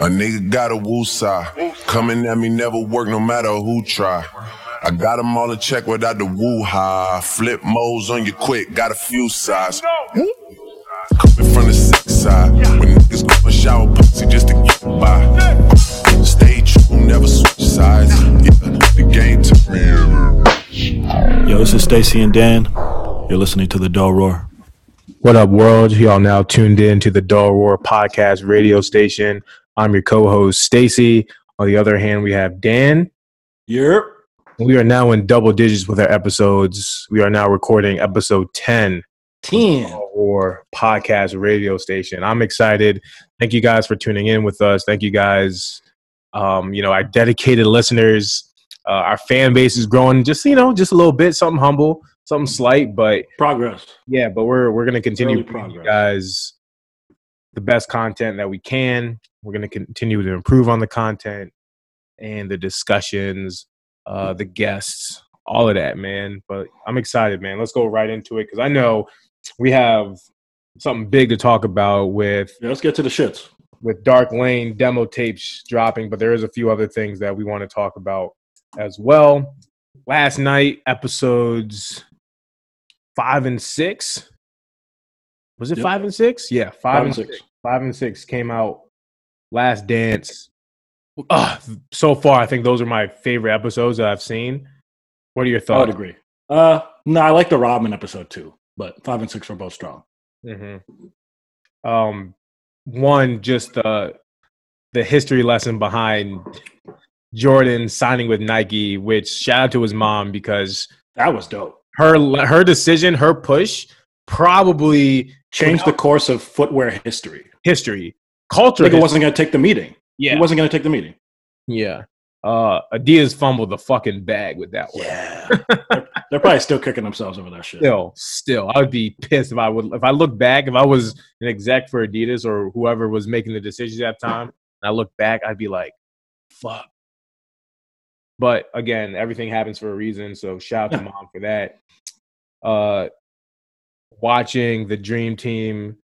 A nigga got a woosah. Coming at me never work no matter who try. I got them all in check without the woo ha. Flip modes on you quick, got a few sides. Coming from the sick side. When niggas go and shower pussy just to get by. Stay true, never switch sides. Yeah, the game to me. Yo, this is Stacy and Dan. You're listening to the Dull Roar. What up, world? Y'all now tuned in to the Dull Roar podcast radio station. I'm your co-host Stacy. On the other hand, we have Dan. Yep. We are now in double digits with our episodes. We are now recording episode 10 10. or podcast radio station. I'm excited. Thank you guys for tuning in with us. Thank you guys. Um, you know, our dedicated listeners. Uh, our fan base is growing just, you know, just a little bit, something humble, something slight, but Progress. yeah, but we're we're gonna continue you guys the best content that we can. We're gonna continue to improve on the content and the discussions, uh, the guests, all of that, man. But I'm excited, man. Let's go right into it because I know we have something big to talk about with Yeah, let's get to the shits. with Dark Lane demo tapes dropping, but there is a few other things that we want to talk about as well. Last night, episodes five and six. Was it Yep. five and six? Yeah, five, Five and and six. six. Five and six came out. Last Dance. So far, I think those are my favorite episodes that I've seen. What are your thoughts? I would agree. Uh, no, I like the Robin episode too, but five and six were both strong. hmm Um, one just the the history lesson behind Jordan signing with Nike, which shout out to his mom because That was dope. her her decision, her push, probably Changed the course of footwear history. history, culture. Nigga history. wasn't going to take the meeting. yeah, He wasn't going to take the meeting. yeah. Uh, Adidas fumbled the fucking bag with that one. Yeah. they're, they're probably still kicking themselves over that shit. Still, still, I would be pissed if I would if I look back if I was an exec for Adidas or whoever was making the decisions at that time. And I look back, I'd be like, "Fuck." But again, everything happens for a reason. So shout out to mom for that. Uh, watching the dream team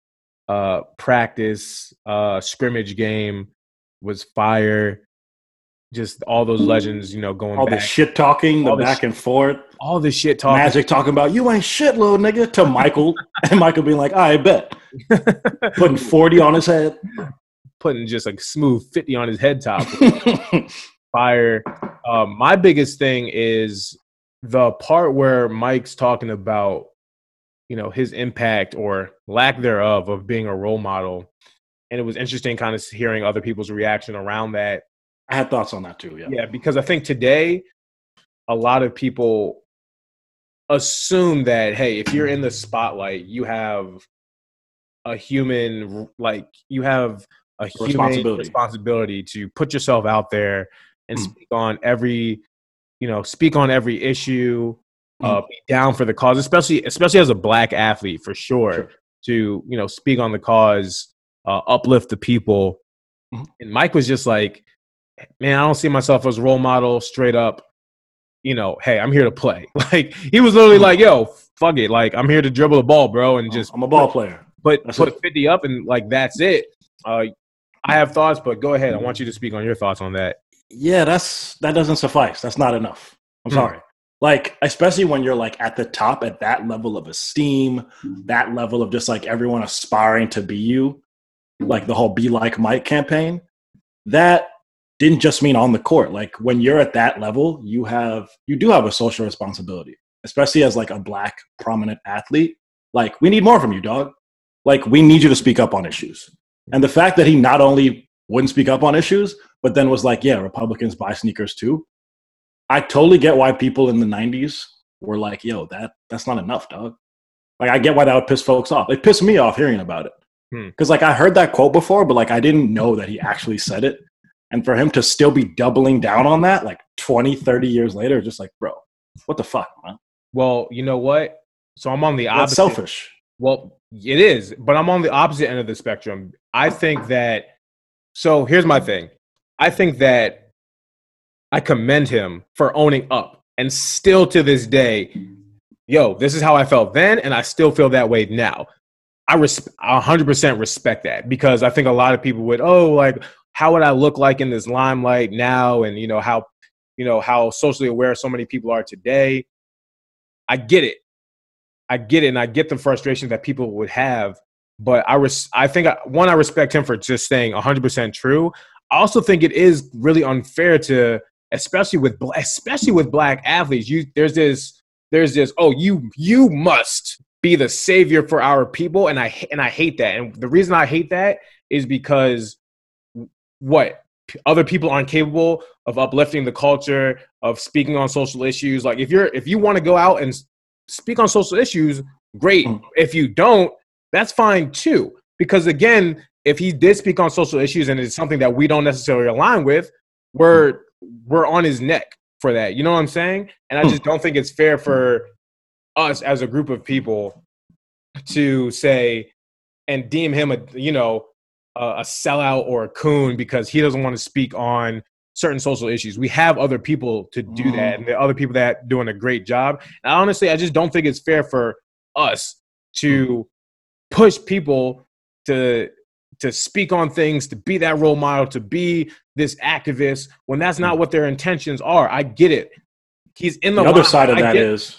uh, practice uh, scrimmage game was fire. Just all those legends, you know, going All the shit talking, the All the back sh- and forth. all this shit talking. Magic talking about you ain't shit, little nigga, to Michael, and Michael being like, I bet, putting forty on his head. putting just like smooth 50 on his head top fire um, my biggest thing is the part where mike's talking about you know his impact or lack thereof of being a role model and it was interesting kind of hearing other people's reaction around that I had thoughts on that too. Yeah, yeah because i think today a lot of people assume that hey if you're in the spotlight you have a human like you have a human Responsibility. responsibility to put yourself out there and Mm. speak on every you know speak on every issue uh, be down for the cause especially especially as a black athlete for sure, Sure. to you know speak on the cause uh, uplift the people Mhm. and mike was just like man i don't see myself as a role model straight up you know hey i'm here to play like he was literally Mhm. like yo fuck it like i'm here to dribble the ball bro and just I'm a ball player. put That's put it. 50 up and like that's it uh i have thoughts but go ahead i want you to speak on your thoughts on that Yeah, that's that doesn't suffice. That's not enough. I'm Hmm. sorry. Like, especially when you're like at the top at that level of esteem, mm-hmm. that level of just like everyone aspiring to be you, like the whole be like Mike campaign, that didn't just mean on the court. Like when you're at that level, you have you do have a social responsibility, especially as like a black prominent athlete. Like, we need more from you, dog. Like, we need you to speak up on issues. And the fact that he not only wouldn't speak up on issues, but then was like, yeah, Republicans buy sneakers too. I totally get why people in the 90s were like, yo, that that's not enough, dog. Like I get why that would piss folks off. It pissed me off hearing about it. Hmm. Cuz like I heard that quote before, but like I didn't know that he actually said it. And for him to still be doubling down on that like 20, 30 years later, just like, bro, what the fuck, man? well you know what so i'm on the That's opposite selfish. Well, it is, but I'm on the opposite end of the spectrum. I think that. So here's my thing. I think that I commend him for owning up, and still to this day, yo, this is how I felt then, and I still feel that way now. I res- 100% respect that because I think a lot of people would, oh, like, how would I look like in this limelight now, and you know how you know how socially aware so many people are today. I get it. I get it, and I get the frustration that people would have. But I res- I think I, one, I respect him for just saying 100% true. I also think it is really unfair to, especially with especially with black athletes. You there's this there's this oh you you must be the savior for our people, and I and I hate that. And the reason I hate that is because what other people aren't capable of uplifting the culture of speaking on social issues like if you're if you want to go out and speak on social issues great mm. if you don't that's fine too because again if he did speak on social issues and it's something that we don't necessarily align with we're we're on his neck for that you know what i'm saying and i mm. just don't think it's fair for us as a group of people to say and deem him a you know a, sellout or a coon because he doesn't want to speak on certain social issues. We have other people to do mm. that, and there are other people that doing a great job. And honestly, I just don't think it's fair for us to push people to to speak on things, to be that role model, to be this activist when that's not hmm. what their intentions are. I get it. He's in the, the other side of I that is,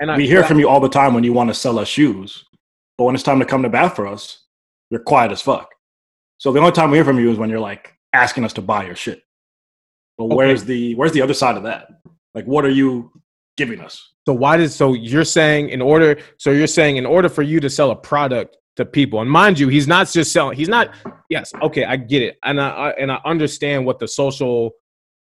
and we I, hear from you all the time when you want to sell us shoes, but when it's time to come to bat for us, you're quiet as fuck. So the only time we hear from you is when you're like asking us to buy your shit. But okay. where's the where's the other side of that? Like what are you giving us? So why did so you're saying in order so you're saying in order for you to sell a product to people and mind you he's not just selling he's not yes okay I get it and I, I and I understand what the social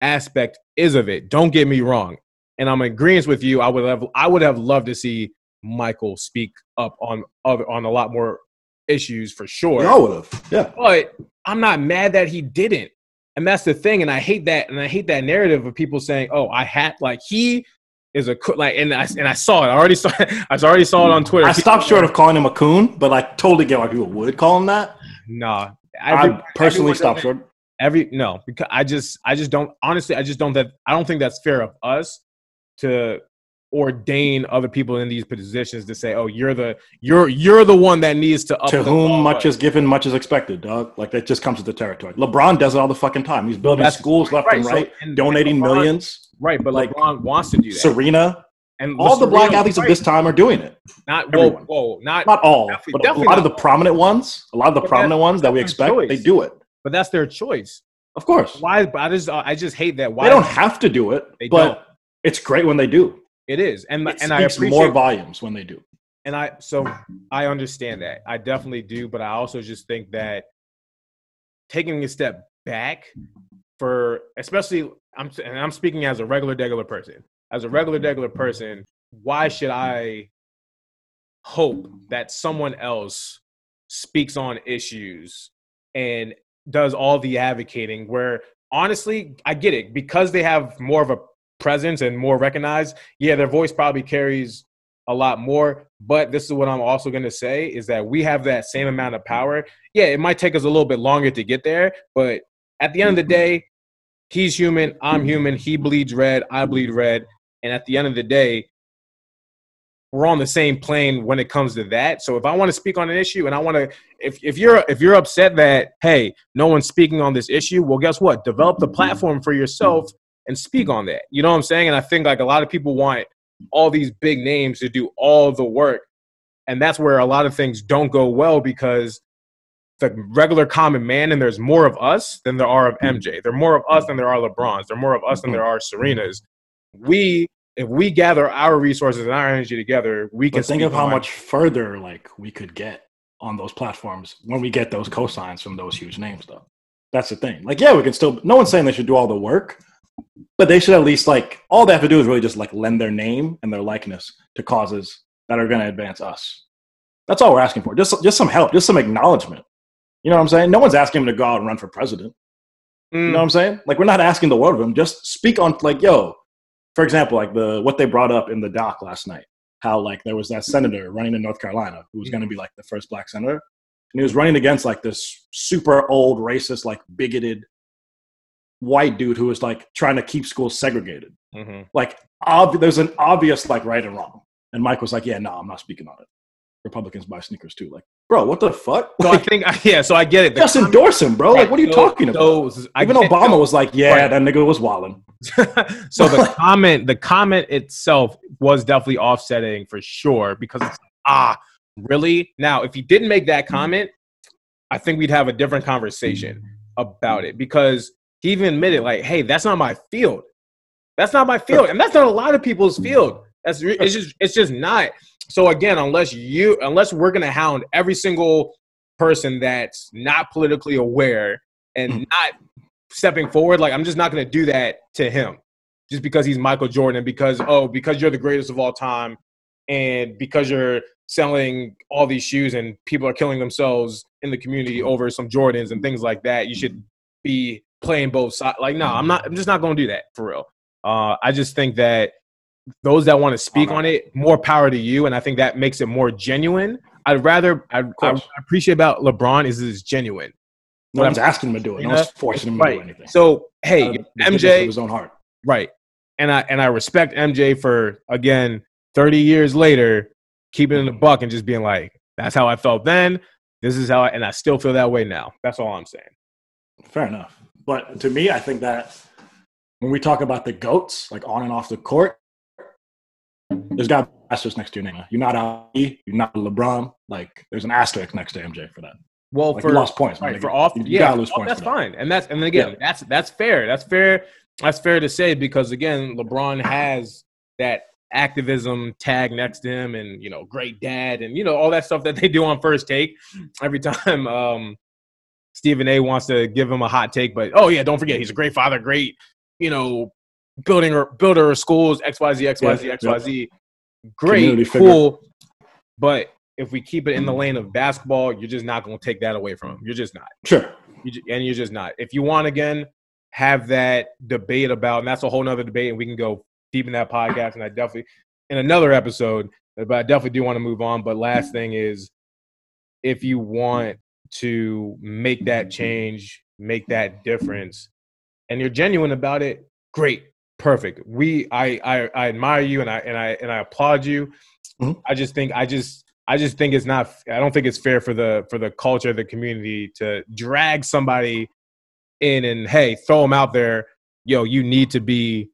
aspect is of it don't get me wrong and I'm in agreement with you I would have I would have loved to see Michael speak up on other on a lot more issues for sure. I would have. Yeah. But I'm not mad that he didn't. And that's the thing. And I hate that. And I hate that narrative of people saying, oh, I had like he is a like and I and I saw it. I already saw it. I already saw it on Twitter. I stopped short of calling him a coon, but I totally get why people would call him that. Nah. Every, I personally stopped short. Every no, because I just I just don't honestly I just don't that I don't think that's fair of us to ordain other people in these positions to say, "Oh, you're the you're you're the one that needs to." to whom much is given, much is expected, dog. Like that just comes with the territory. LeBron does it all the fucking time. He's building That's, schools left right, and right, so, and, donating LeBron, millions. Right, but like LeBron wants to do that. Serena. And all the black athletes right. of this time are doing it. Not whoa, whoa, not not all, definitely, but definitely a lot of the prominent ones, a lot of the but prominent ones that we expect, choice. they do it. But that's their choice. Of course. Why? I just uh, I just hate that. Why they don't have to do it, but don't. it's great when they do. It is, and it and I appreciate more volumes when they do. And I so I understand that I definitely do, but I also just think that taking a step back for especially I'm and I'm speaking as a regular regular person. As a regular mm-hmm. regular person, why should I hope that someone else speaks on issues and does all the advocating where honestly I get it because they have more of a presence and more recognized, yeah, their voice probably carries a lot more. But this is what I'm also going to say is that we have that same amount of power. Yeah, it might take us a little bit longer to get there, but at the end of the mm-hmm. day, he's human, I'm human, he bleeds red, I bleed red. And at the end of the day, we're on the same plane when it comes to that. So if I want to speak on an issue and I want to if if you're if you're upset that hey, no one's speaking on this issue, well guess what? Develop the platform for yourself and speak on that. You know what I'm saying? And I think like a lot of people want all these big names to do all the work. And that's where a lot of things don't go well because the regular common man and there's more of us than there are of hmm. MJ. There are more of us than there are LeBrons. There are more of us than hmm. there are Serenas. We if we gather our resources and our energy together, we can think of how much further like we could get on those platforms when we get those cosigns from those huge names though. That's the thing. Like, yeah, we can still no one's saying they should do all the work, but they should at least like all they have to do is really just like lend their name and their likeness to causes that are going to advance us. That's all we're asking for. Just just some help, just some acknowledgement. You know what I'm saying? No one's asking him to go out and run for president. Mm. You know what I'm saying? Like we're not asking the world of him. Just speak on like, yo, for example, like the what they brought up in the doc last night, how like there was that senator running in North Carolina who was mm. going to be like the first black senator, and he was running against like this super old racist, like bigoted white dude who was like trying to keep schools segregated. Mm-hmm. Like, ob- there's an obvious like right and wrong. And Mike was like, "Yeah, no, I'm not speaking on it. Republicans buy sneakers too. Like, bro, what the fuck? So I think, I, yeah. So I get it. The just comment- endorse him, bro. Like, what are you so- talking about? so Even Obama was like, yeah, Right. that nigga was wilding. so the comment, the comment itself was definitely offsetting for sure because it's ah, really? Now, if he didn't make that comment, I think we'd have a different conversation about it because he even admitted, like, hey, that's not my field. That's not my field, and that's not a lot of people's field. That's it's just it's just not. So again, unless you unless we're gonna hound every single person that's not politically aware and Mhm. not stepping forward, like I'm just not gonna do that to him just because he's Michael Jordan and because oh because you're the greatest of all time and because you're selling all these shoes and people are killing themselves in the community over some Jordans and things like that, you should be playing both sides. Like no, I'm not. I'm just not going to do that for real. Uh, I just think that those that want to speak on it, more power to you, and I think that makes it more genuine. I'd rather I, I appreciate about LeBron is it's genuine. No one's asking him to do it. No one's forcing him to do anything. So hey, Out of the goodness MJ, his own heart. Right. And I and I respect MJ for again 30 years later keeping in the buck and just being like, that's how I felt then. This is how I and I still feel that way now. That's all I'm saying. Fair enough. But to me, I think that when we talk about the goats, like on and off the court, there's got to be an asterisk next to your name. You're not Ali, you're not LeBron. Like there's an asterisk next to MJ for that. Well, Like for lost points, right, for off, You- yeah, gotta lose points that's for that. fine. And that's and again, Yeah. that's that's fair. That's fair. That's fair to say because again, LeBron has that activism tag next to him and you know, great dad and you know, all that stuff that they do on first take every time um Stephen A wants to give him a hot take, but oh yeah, don't forget he's a great father, great, you know, building or builder of schools, XYZ, XYZ, Yeah, XYZ. Community Great, cool. But if we keep it in the lane of basketball, you're just not going to take that away from him. You're just not. Sure. You and you're just not. If you want again, have that debate about, and that's a whole nother debate, and we can go deep in that podcast. And I definitely, in another episode, but I definitely do want to move on. But last thing is, if you want to make that change, make that difference, and you're genuine about it, great, perfect. We, I, I, I admire you, and I, and I, and I applaud you. Mhm. I just think, I just. I just think it's not. I don't think it's fair for the for the culture, the community, to drag somebody in and hey, throw them out there. Yo, you need to be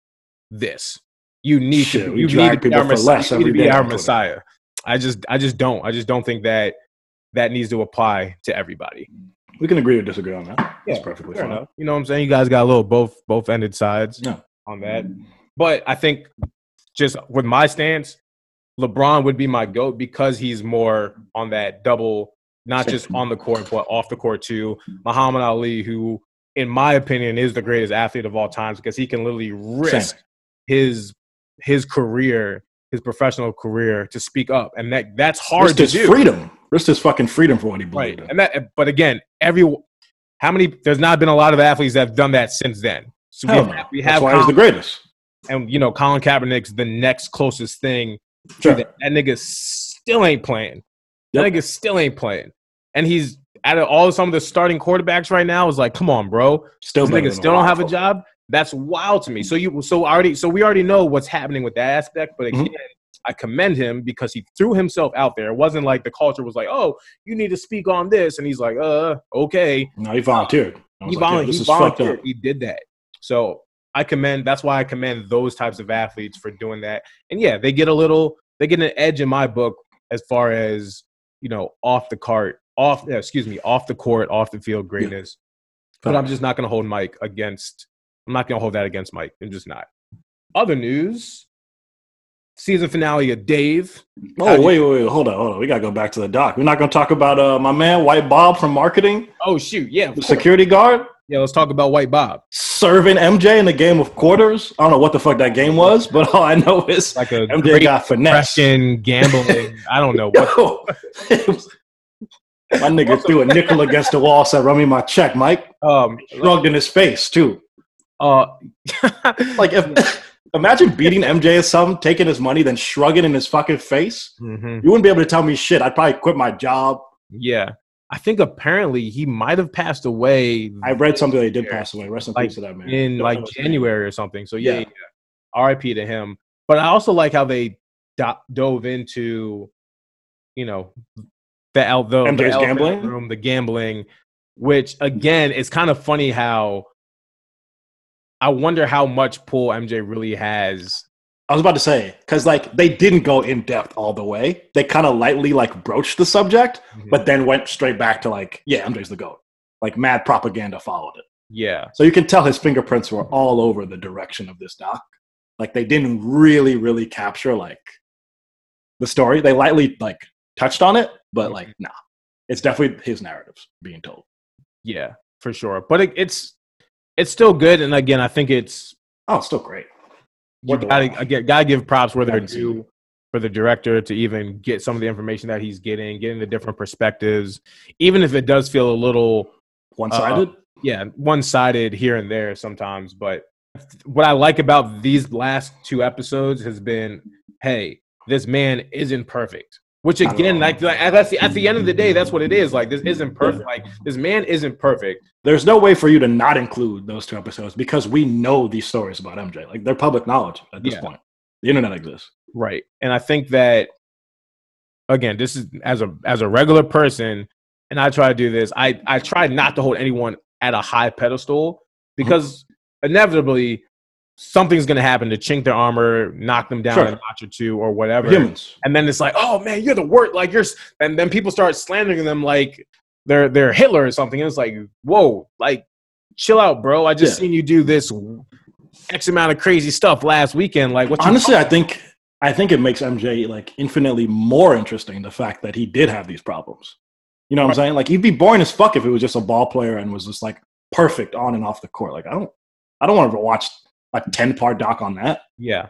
this. You need Shit, to. You need to be our for Messiah. less You need to be our. Messiah. I just, I just don't. I just don't think that that needs to apply to everybody. We can agree or disagree on that. Yeah, That's perfectly Fair fine. enough. You know what I'm saying? You guys got a little both both ended sides No. On that. But I think just with my stance, LeBron would be my goat because he's more on that double, not just on the court but off the court too. Muhammad Ali, who in my opinion is the greatest athlete of all times because he can literally risk his his career, his professional career to speak up, and that that's hard Risked to his do. freedom. Risked his fucking freedom for what he Right. believed in. And that but again, every how many there's not been a lot of athletes that have done that since then. So Hell we, no. have, we That's have why he's the greatest. and you know Colin Kaepernick's the next closest thing to Sure. that. That nigga still ain't playing. That Yep. nigga still ain't playing. And he's out of all some of the starting quarterbacks right now is like, come on, bro. Still, nigga still don't have a job. That's wild to me. So you so already so we already know what's happening with that aspect. But Mhm. again, I commend him because he threw himself out there. It wasn't like the culture was like, oh, you need to speak on this, and he's like, uh, okay. No, he volunteered. He, like, this he volunteered. He did that. So I commend. That's why I commend those types of athletes for doing that. And yeah, they get a little. They get an edge in my book as far as you know, off the cart, off. excuse me, off the court, off the field greatness. But I'm just not going to hold Mike against. I'm not going to hold that against Mike. I'm just not. Other news. Season finale of Dave. Oh wait, wait, wait, hold on, hold on. We gotta go back to the doc. We're not gonna talk about uh, my man White Bob from marketing, Oh shoot, yeah, security guard, yeah. Let's talk about White Bob. serving MJ in the game of quarters. I don't know what the fuck that game was, but all I know is Like a MJ great got finesse. Russian gambling. I don't know what. Yo, it was- my nigga threw a nickel against the wall, said, "Run me my check, Mike." Um, Shrugged in his face too. uh, Like if imagine beating MJ at something, taking his money, then shrugging in his fucking face. mhm. You wouldn't be able to tell me shit. I'd probably quit my job. yeah. I think apparently he might have passed away I read something that he did pass away. Rest in Like, peace to that man. in Don't like know his name. January or something. So yeah, Yeah. yeah. R.I.P. to him. But I also like how they do- dove into, you know, the el- the, the MJ's the gambling? room, the gambling, which again, it's kind of funny how I wonder how much pull MJ really has. I was about to say because like they didn't go in depth all the way. They kind of lightly like broached the subject, mm-hmm. but then went straight back to like, yeah, MJ's the goat. Like mad propaganda followed it, yeah, so you can tell his fingerprints were all over the direction of this doc. Like they didn't really, really capture like the story. They lightly like touched on it, but like mm-hmm. nah, it's definitely his narratives being told. yeah, for sure. But it, it's it's still good, and again, I think it's Oh, it's still great. You gotta again, gotta give props where they're due for the director to even get some of the information that he's getting, getting the different perspectives, even if it does feel a little uh, One sided. yeah, one sided here and there sometimes. But what I like about these last two episodes has been, hey, this man isn't perfect. Which again, like, like at the at the end of the day, that's what it is. Like this isn't perfect. Like this man isn't perfect. There's no way for you to not include those two episodes because we know these stories about MJ. Like they're public knowledge at this Yeah. point. The internet exists. Right. And I think that again, this is as a as a regular person, and I try to do this, I I try not to hold anyone at a high pedestal mm-hmm. because inevitably something's gonna happen to chink their armor, knock them down Sure. a notch or two or whatever. Humans. And then it's like, oh man, you're the worst. Like you're, and then people start slandering them like they're they're Hitler or something. And it's like, whoa, like chill out, bro. I just Yeah. seen you do this X amount of crazy stuff last weekend. Like what? you Honestly, I think I think it makes MJ like infinitely more interesting the fact that he did have these problems. You know what I'm saying? Like he'd be boring as fuck if it was just a ball player and was just like perfect on and off the court. Like I don't I don't want to watch a 10 part doc on that. Yeah.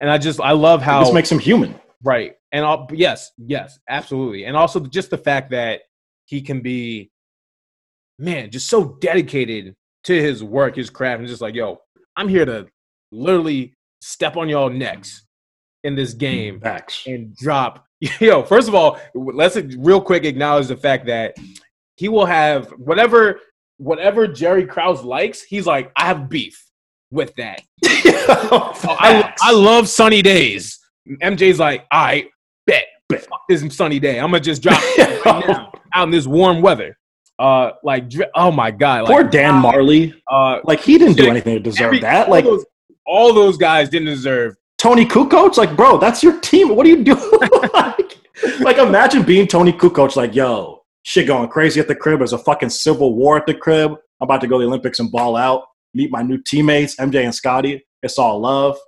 And I just I love how This makes him human. right. And all, yes, yes, absolutely. And also just the fact that he can be man, just so dedicated to his work, his craft, and just like, yo, I'm here to literally step on y'all necks in this game Facts. and drop. Yo, first of all, let's real quick acknowledge the fact that he will have whatever whatever Jerry Krause likes. He's like, I have beef with that. Oh, I, I love sunny days. MJ's like, I bet. Bet. Fuck this sunny day. I'm gonna just drop it right now out in this warm weather. Uh, like, oh my god, like, Poor Dan Majerle. uh, Like he didn't do anything to deserve every- that. all Like those, all those guys didn't deserve. Toni Kukoc, like, bro, that's your team. What are you doing? like, like, imagine being Toni Kukoc, like, yo, shit going crazy at the crib. There's a fucking civil war at the crib. I'm about to go to the Olympics and ball out, meet my new teammates, MJ and Scottie. It's all love.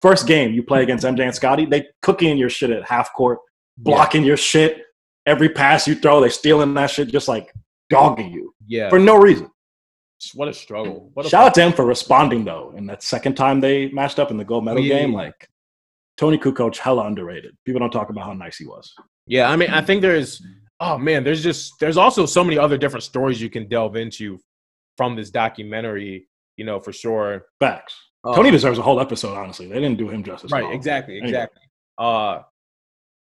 First game you play against MJ and Scottie, they cooking your shit at half court, blocking your shit. Every pass you throw, they stealing that shit, just like dogging you Yeah, for no reason. what a struggle. What a Shout out to him for responding though. In that second time they matched up in the gold medal yeah, game, like Toni Kukoc, hella underrated. People don't talk about how nice he was. Yeah, I mean, I think there's oh man, there's just there's also so many other different stories you can delve into from this documentary, you know, for sure. Facts. Uh, Toni deserves a whole episode. Honestly, they didn't do him justice. at right, exactly, Anyway. exactly. Uh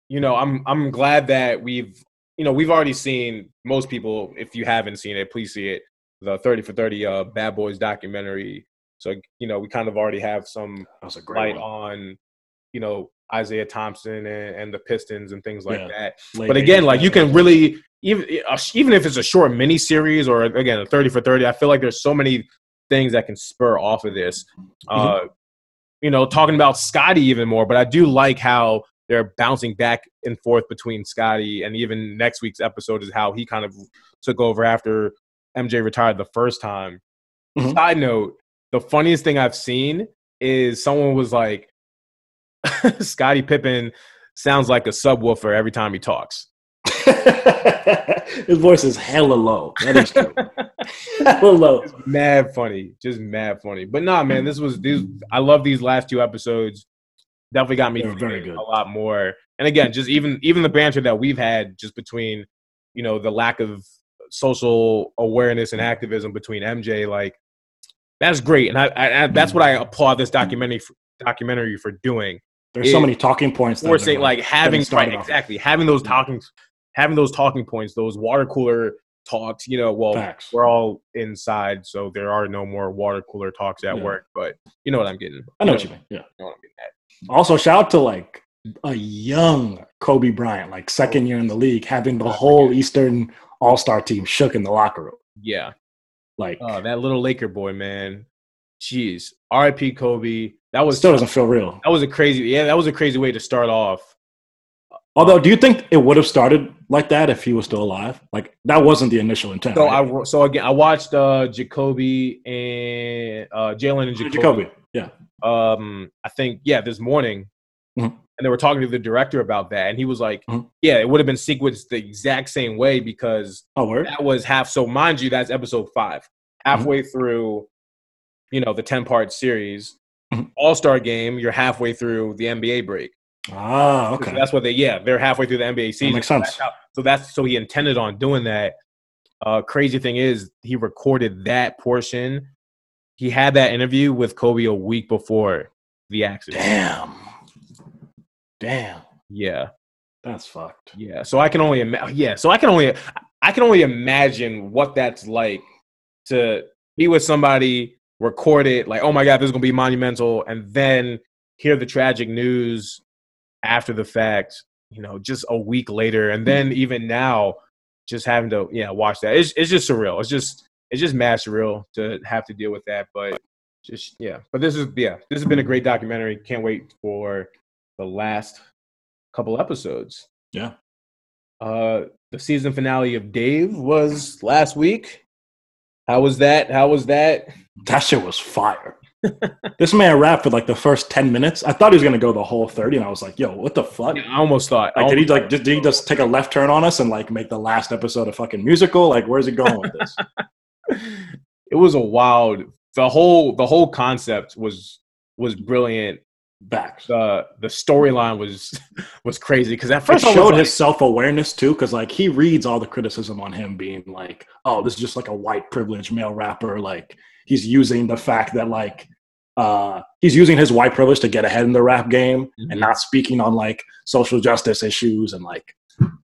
you know, I'm I'm glad that we've you know, we've already seen most people if you haven't seen it, please see it. The 30 for 30 uh Bad Boys documentary. So, you know, we kind of already have some That a great light one. on, you know, Isaiah Thompson and, and the Pistons and things like Yeah. that. Late but again, like you can really even even if it's a short mini series or again a thirty for thirty, I feel like there's so many things that can spur off of this. Uh, you know, talking about Scottie even more, but I do like how they're bouncing back and forth between Scottie and even next week's episode is how he kind of took over after MJ retired the first time. Mhm. Side note: the funniest thing I've seen is someone was like, "Scottie Pippen sounds like a subwoofer every time he talks." His voice is hella low. That is true. hella low. mad funny, just mad funny. But nah, man, this was these. I love these last two episodes. Definitely got me very good. a lot more. And again, just even even the banter that we've had just between, you know, the lack of social awareness and activism between MJ, like that's great, and I, I, I that's what I applaud this documentary for, documentary for doing. There's so many talking points. say like having right, exactly having those talking having those talking points, those water cooler talks. You know, well, Facts. we're all inside, so there are no more water cooler talks at Yeah. work. But you know what I'm getting. I know what you mean. Yeah. know what I'm getting at. Also, shout out to like a young Kobe Bryant, like second year in the league, having the oh whole Eastern All Star team shook in the locker room. Yeah. Like, Oh, that little Laker boy, man. Jeez. R.I.P. Kobe. That was still doesn't feel real. that was a crazy yeah, that was a crazy way to start off. Although, do you think it would have started like that if he was still alive? Like, that wasn't the initial intent. So right? I so again I watched uh Jacoby and uh Jalen and Jacoby. Jacoby. Yeah. um I think yeah this morning Mhm. and they were talking to the director about that and he was like Mhm. yeah it would have been sequenced the exact same way because Oh, word? that was half so mind you that's episode 5 halfway through you know the 10 part series Mhm. all-star game you're halfway through the NBA break Ah, So okay. that's what they yeah they're halfway through the NBA season makes So sense. that's how- so that's so he intended on doing that uh crazy thing is he recorded that portion he had that interview with Kobe a week before the accident Damn. Damn. yeah That's fucked. yeah so I can only imagine. yeah so I can only I can only imagine what that's like to be with somebody record it like oh my god this is gonna be monumental and then hear the tragic news after the fact you know just a week later and then even now just having to yeah watch that. It's, it's just surreal. It's just it's just mad surreal to have to deal with that but just yeah. But this is yeah this has been a great documentary. Can't wait for the last couple episodes. Yeah. uh the season finale of dave was last week. How was that? How was that? That shit was fire. This man rapped for like the first 10 minutes. I thought he was going to go the whole 30, and I was like, yo, what the fuck? i almost thought Like, did he like did, did he just take a left turn on us and like make the last episode a fucking musical? Like, where's he going with this? it was a wild the whole the whole concept was was brilliant Back. the the storyline was was crazy because at It first I was showed like- his self awareness too, because like he reads all the criticism on him being like, "Oh, this is just like a white privileged male rapper." Like he's using the fact that like uh, he's using his white privilege to get ahead in the rap game Mhm. and not speaking on like social justice issues and like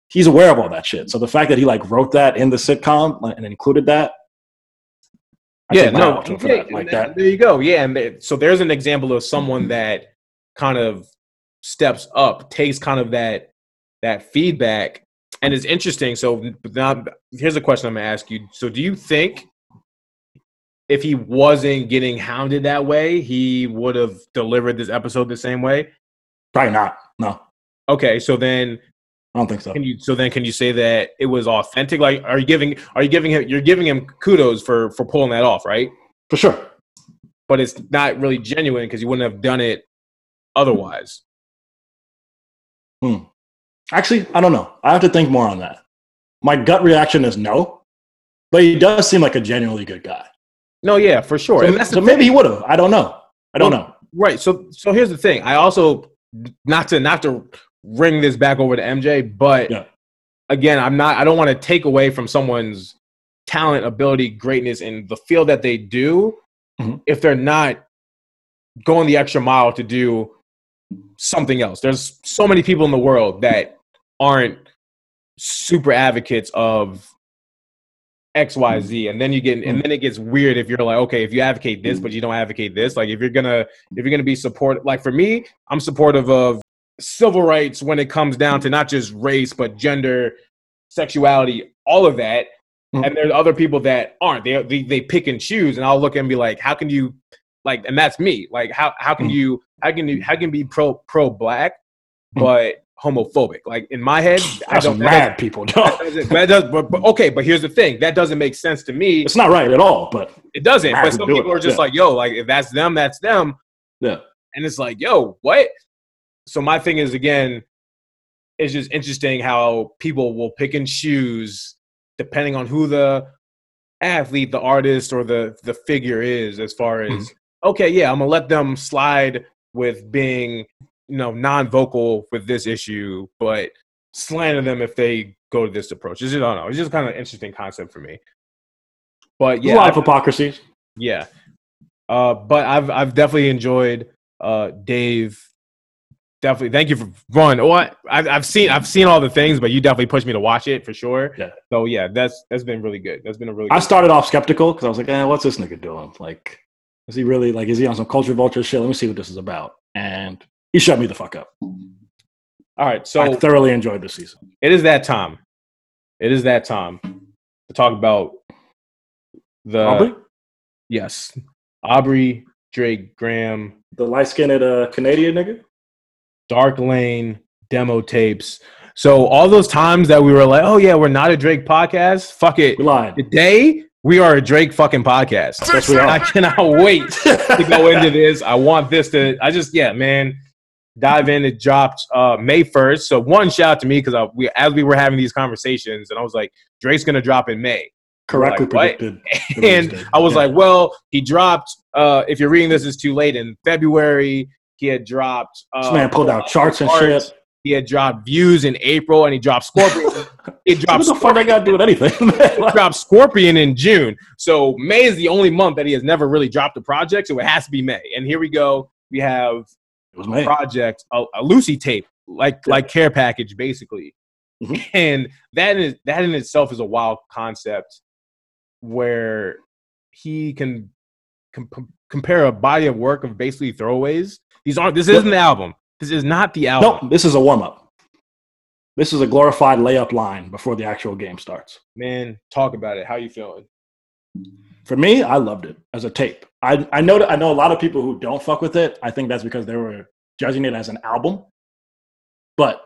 he's aware of all that shit. So the fact that he like wrote that in the sitcom like, and included that, I yeah, no, hat to him for yeah, that. like that. There you go. Yeah, and there- so there's an example of someone that kind of steps up, takes kind of that that feedback, and it's interesting. So now, here's a question I'm gonna ask you. So, do you think if he wasn't getting hounded that way, he would have delivered this episode the same way? Probably not. No, Okay, so then I don't think so. can you so then can you say that it was authentic? Like, are you giving are you giving him you're giving him kudos for for pulling that off, right? For sure. but it's not really genuine because you wouldn't have done it otherwise. Hmm. Actually, I don't know. I have to think more on that. My gut reaction is no, but he does seem like a genuinely good guy. No, yeah, for sure. So, and that's the so maybe he would have. I don't know. I don't Well, know. right. So so here's the thing. I also not to not to ring this back over to MJ, but Yeah. again, I'm not. I don't want to take away from someone's talent, ability, greatness in the field that they do Mhm. if they're not going the extra mile to do something else. There's so many people in the world that aren't super advocates of X, Y, Z, and then you get, and hmm. then it gets weird if you're like, okay, if you advocate this, hmm. but you don't advocate this, like if you're gonna, if you're gonna be support, like for me, I'm supportive of civil rights when it comes down to not just race but gender, sexuality, all of that. Mhm. And there's other people that aren't. They, they they pick and choose, and I'll look and be like, how can you, like, and that's me. Like, how how can hmm. you how can you how can you be pro pro black, but homophobic? Like in my head, I don't. mad people, doesn't- that does, but, but okay, but here's the thing. That doesn't make sense to me. It's not right at all, but It doesn't. But some do it, people are just yeah. like, yo, like if that's them, that's them. yeah. And it's like, yo, what? So my thing is again, it's just interesting how people will pick and choose depending on who the athlete, the artist, or the the figure is, as far as Mm-hmm. okay, yeah, I'm gonna let them slide with being, you know, non-vocal with this issue, but slander them if they go to this approach. It's just, I don't know. It's just kind of an interesting concept for me. But yeah, a lot of hypocrisy. yeah. Uh, but I've I've definitely enjoyed uh Dave. Definitely, thank you for one. What I've I've seen I've seen all the things, but you definitely pushed me to watch it for sure. Yeah. So yeah, that's that's been really good. That's been a really. I started off skeptical because I was like, eh, what's this nigga doing? Like, is he really like, is he on some culture vulture shit? Let me see what this is about. And he shut me the fuck up. All right, so I thoroughly enjoyed the season. it is that time. It is that time to talk about the Aubrey, yes, Aubrey, Drake, Graham, the light skinned uh, Canadian nigga. Dark Lane demo tapes. So all those times that we were like, oh yeah, we're not a Drake podcast. Fuck it. We lied. Today we are a Drake fucking podcast. Yes, we And I cannot wait to go into this. I want this to. I just yeah, man. Dive in. It dropped uh, May first. So one shout out to me because we as we were having these conversations, and I was like, Drake's gonna drop in May. Correctly Like, predicted. and. I was Yeah. like, well, he dropped. Uh, if you're reading this, it's too late. In February, he had dropped. Uh, this man pulled out charts and shit. He had dropped views in April, and he dropped Scorpion. he What dropped the fuck that got to do with anything? he dropped Scorpion in June. So May is the only month that he has never really dropped a project. So it has to be May. And here we go. We have it was a project, a, a loosie tape, like Yeah. like care package, basically. Mhm. And that is that in itself is a wild concept, where he can com- com- compare a body of work of basically throwaways. These aren't. This isn't the album. This is not the album. No, this is a warm up. This is a glorified layup line before the actual game starts. Man, talk about it. How you feeling? For me, I loved it as a tape. I, I know I know a lot of people who don't fuck with it. I think that's because they were judging it as an album. But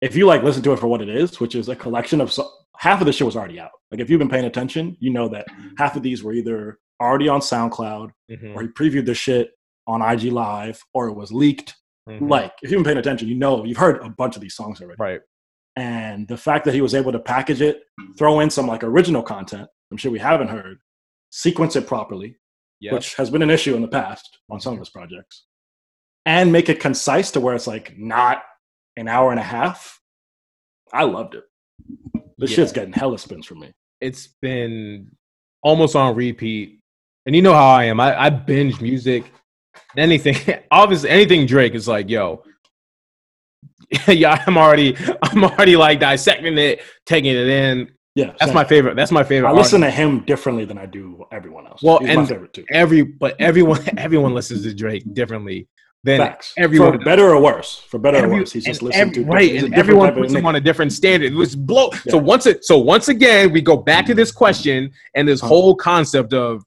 if you like listen to it for what it is, which is a collection of so- half of the shit was already out. Like if you've been paying attention, you know that half of these were either already on SoundCloud Mhm, or he previewed the shit on IG Live or it was leaked. mhm. Like if you've been paying attention, you know you've heard a bunch of these songs already. right. and the fact that he was able to package it, throw in some like original content, I'm sure we haven't heard, sequence it properly, Yes. which has been an issue in the past on some of his projects, and make it concise to where it's like not an hour and a half. I loved it. This Yeah. shit's getting hella spins for me. it's been almost on repeat. And you know how I am. I, I binge music. Anything, obviously, anything Drake is like, yo, yeah, I'm already, I'm already like dissecting it, taking it in. Yeah, That's same. my favorite. That's my favorite. I listen to him differently than I do everyone else. Well, He's my and- favorite too. every, but everyone, everyone listens to Drake differently than Facts. everyone. for better or worse. For better Every- or worse, he's just listening every- to right, and everyone puts him on a different standard. It was blow. So once it, so once again, we go back to this question and this whole concept of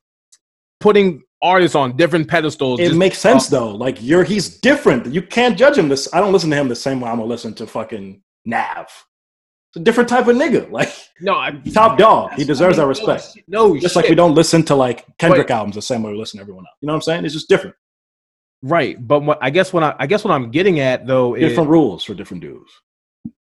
putting artists on different pedestals. It makes sense though. Like you're he's different. You can't judge him this. I don't listen to him the same way I'm gonna listen to fucking Nav. A different type of nigga. Like no, I, top dog. He deserves I our respect. No, no Just like we don't listen to like Kendrick albums the same way we listen to everyone else. You know what I'm saying? It's just different. right. But what, I guess what I, I guess what I'm getting at though is, Different rules for different dudes.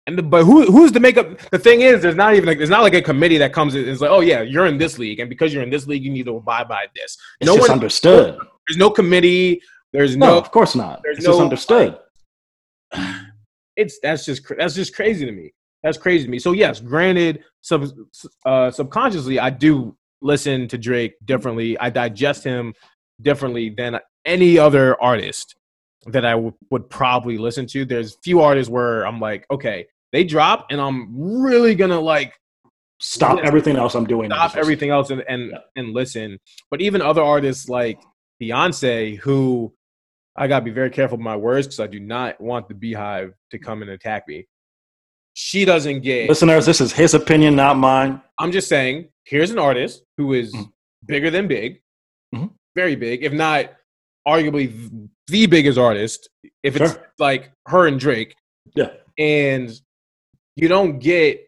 and the, but who who's the makeup? The thing is, there's not even like there's not like a committee that comes in and is like, oh yeah, you're in this league, and because you're in this league, you need to abide by this. It's no just one, understood. there's no committee. There's No, no of course not. there's It's just no, understood. it's that's just that's just crazy to me. That's crazy to me. So yes, granted, sub uh, subconsciously, I do listen to Drake differently. I digest him differently than any other artist that I w- would probably listen to. There's few artists where I'm like, okay, they drop, and I'm really gonna like Stop Yeah. everything else I'm doing. stop everything else and and, Yeah. and listen. But even other artists like Beyonce, who I gotta be very careful with my words because I do not want the BeyHive to come and attack me. She doesn't get. Listeners, this is his opinion, not mine. I'm just saying. Here's an artist who is Mhm. bigger than big, Mhm. very big, if not arguably the biggest artist. If it's Sure. like her and Drake, Yeah. and you don't get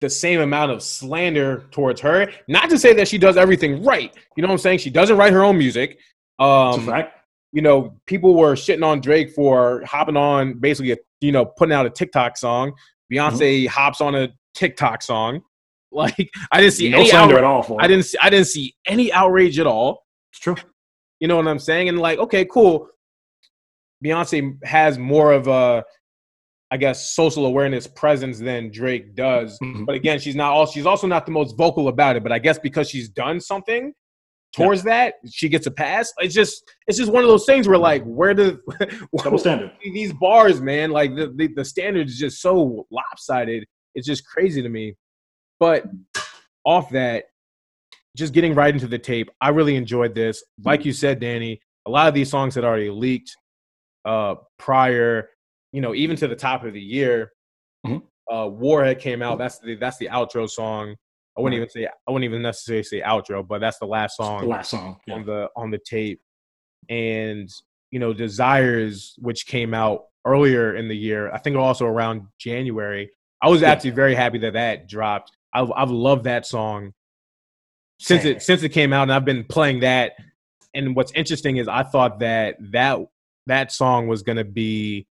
the same amount of slander towards her. Not to say that she does everything right. You know what I'm saying? She doesn't write her own music. Um, fact. you know, people were shitting on Drake for hopping on basically, a, you know, putting out a TikTok song. Beyonce Mm-hmm. hops on a TikTok song. Like I didn't see No any slander outrage. at all for I didn't see I didn't see any outrage at all. It's true. You know what I'm saying? And like, okay, cool. Beyonce has more of a, I guess, social awareness presence than Drake does. Mhm. But again, she's not all. She's also not the most vocal about it. But I guess because she's done something towards that, she gets a pass. It's just, it's just one of those things where like, where do Double standard. these bars, man? Like the, the the standard is just so lopsided. It's just crazy to me. But off that, just getting right into the tape, I really enjoyed this. Like you said, Danny, a lot of these songs had already leaked uh, prior. you know, even to the top of the year, Mhm. uh, Warhead came out. That's the that's the outro song. I wouldn't even say I wouldn't even necessarily say outro, but that's the last song The last song. Yeah. on the on the tape and you know desires which came out earlier in the year i think also around january i was Yeah. actually very happy that that dropped i've, I've loved that song since Same. it since it came out and i've been playing that and what's interesting is i thought that that that song was going to be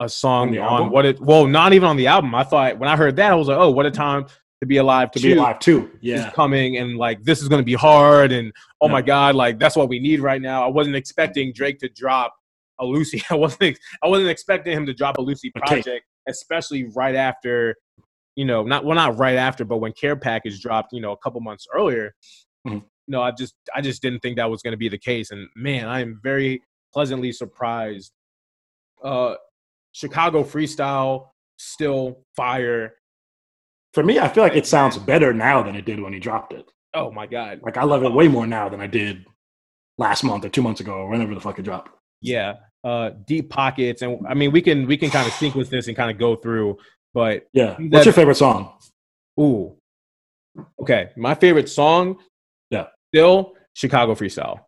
a song On on, what it well not even on the album i thought when i heard that i was like oh what a time to be alive To be alive too. is Yeah. coming and like this is going to be hard and oh Yeah. my god like that's what we need right now i wasn't expecting drake to drop a loosie i wasn't i wasn't expecting him to drop a loosie project especially right after you know not well not right after but when care package dropped you know a couple months earlier Mhm. no i just i just didn't think that was going to be the case and man i am very pleasantly surprised uh chicago freestyle still fire For me, I feel like it sounds better now than it did when he dropped it. oh my god Like I love it way more now than I did last month or two months ago or whenever the fuck it dropped. Yeah, uh, deep pockets, and I mean we can we can kind of sequence this and kind of go through. But Yeah. That- What's your favorite song? ooh, okay, my favorite song, Yeah. still Chicago Freestyle.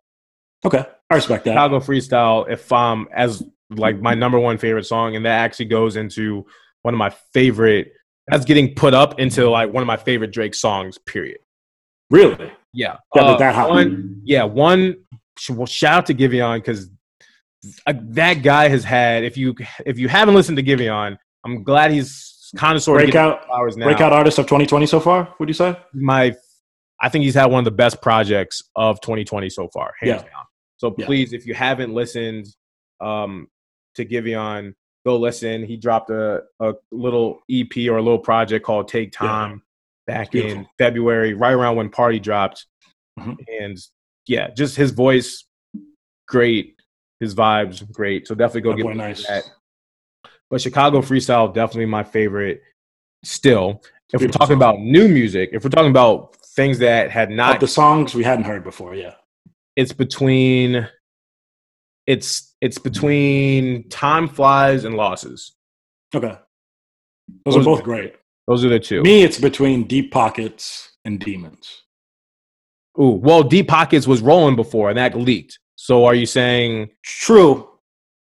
Okay. I respect that. Chicago Freestyle, if um as like my number one favorite song, and that actually goes into one of my favorite. That's getting put up into like one of my favorite Drake songs. Period. Really? Yeah, Yeah, Uh, that one, yeah, one. Well, shout out to Giveon because that guy has had. If you if you haven't listened to Giveon, I'm glad he's kind of sort of Breakout flowers now. breakout artist of 2020 so far, would you say? My, I think he's had one of the best projects of 2020 so far, hands Yeah. down. So Yeah. please, if you haven't listened um, to Giveon, go listen. He dropped a, a little EP or a little project called Take Yeah. Time back Beautiful. in February, right around when Party dropped. Mhm. And yeah, just his voice, great. His vibes, great. So definitely go That get nice. that. But Chicago Freestyle, definitely my favorite still. If we're talking song. about new music, if we're talking about things that had not the songs we hadn't heard before, yeah. it's between it's it's between time flies and losses Okay. Those, Those- are both great. those are the two Me, it's between Deep Pockets and Demons. ooh well deep pockets was rolling before and that leaked so are you saying True.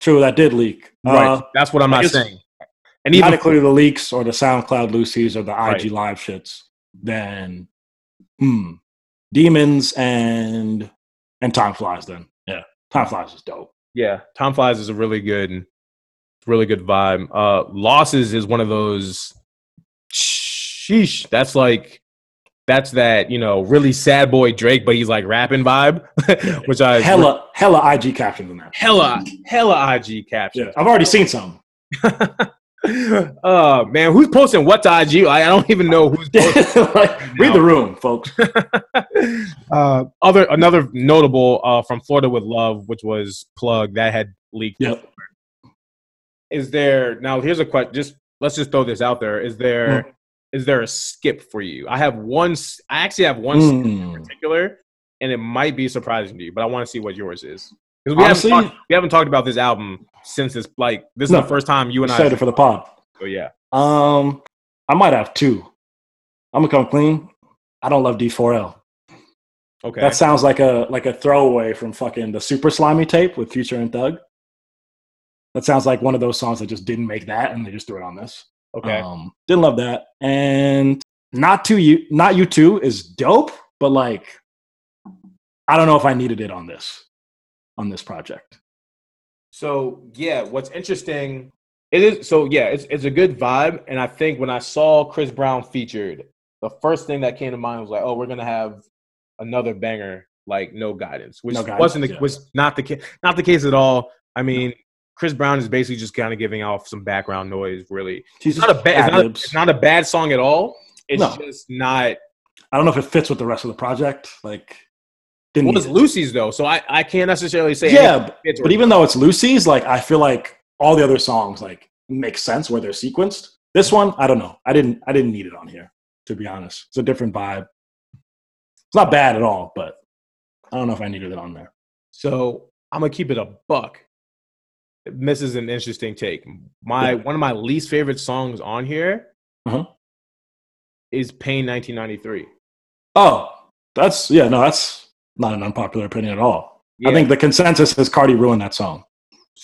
True, that did leak. right Uh, that's what i'm not saying and even not including the leaks or the SoundCloud loosie's or the IG Right. live shits, then hmm. Demons and and Time Flies then. Time Flies is dope. yeah time flies is a really good really good vibe uh losses is one of those sheesh that's like that's that you know really sad boy drake but he's like rapping vibe which i Hella hella IG captions in that. hella hella ig caption Yeah. I've already seen some. oh man, who's posting what to IG? I, I don't even know who's posting. like, read the room, folks. uh, other another notable uh, from Florida with Love, which was plug that had leaked. Yep. Is there now? Here's a question. Just let's just throw this out there. Is there is there a skip for you? I have one. I actually have one skip in Mm. particular, and it might be surprising to you, but I want to see what yours is. Because we Honestly- haven't talked, we haven't talked about this album since it's like this is No. the first time you and I. Excited for the pod. So yeah. Um, I might have too. I'm gonna come clean. I don't love D4L. Okay. That sounds like a like a throwaway from fucking the Super Slimy tape with Future and Thug. That sounds like one of those songs that just didn't make that and they just threw it on this. okay. Um, didn't love that. And not to you, not you two is dope, but like, I don't know if I needed it on this, on this project. So yeah, what's interesting it is so yeah, it's it's a good vibe. And I think when I saw Chris Brown featured, the first thing that came to mind was like, oh, we're gonna have another banger like no guidance, which No Guidance, wasn't the, yeah. was not the case not the case at all. I mean, Chris Brown is basically just kind of giving off some background noise. Really, He's it's not a bad it's not, ad-libs. it's not a bad song at all. It's No. just not. I don't know if it fits with the rest of the project. Like, didn't Well, need it's it. loosie's though, so I, I can't necessarily say Yeah, or But even though it's loosie's, like I feel like all the other songs like make sense where they're sequenced. This one, I don't know. I didn't I didn't need it on here, to be honest. It's a different vibe. It's not bad at all, but I don't know if I needed it on there. So I'm gonna keep it a buck. It misses an interesting take. My Yeah. one of my least favorite songs on here Uh-huh. is Pain 1993. Oh, that's yeah. No, that's not an unpopular opinion at all. I think the consensus is Carti ruined that song.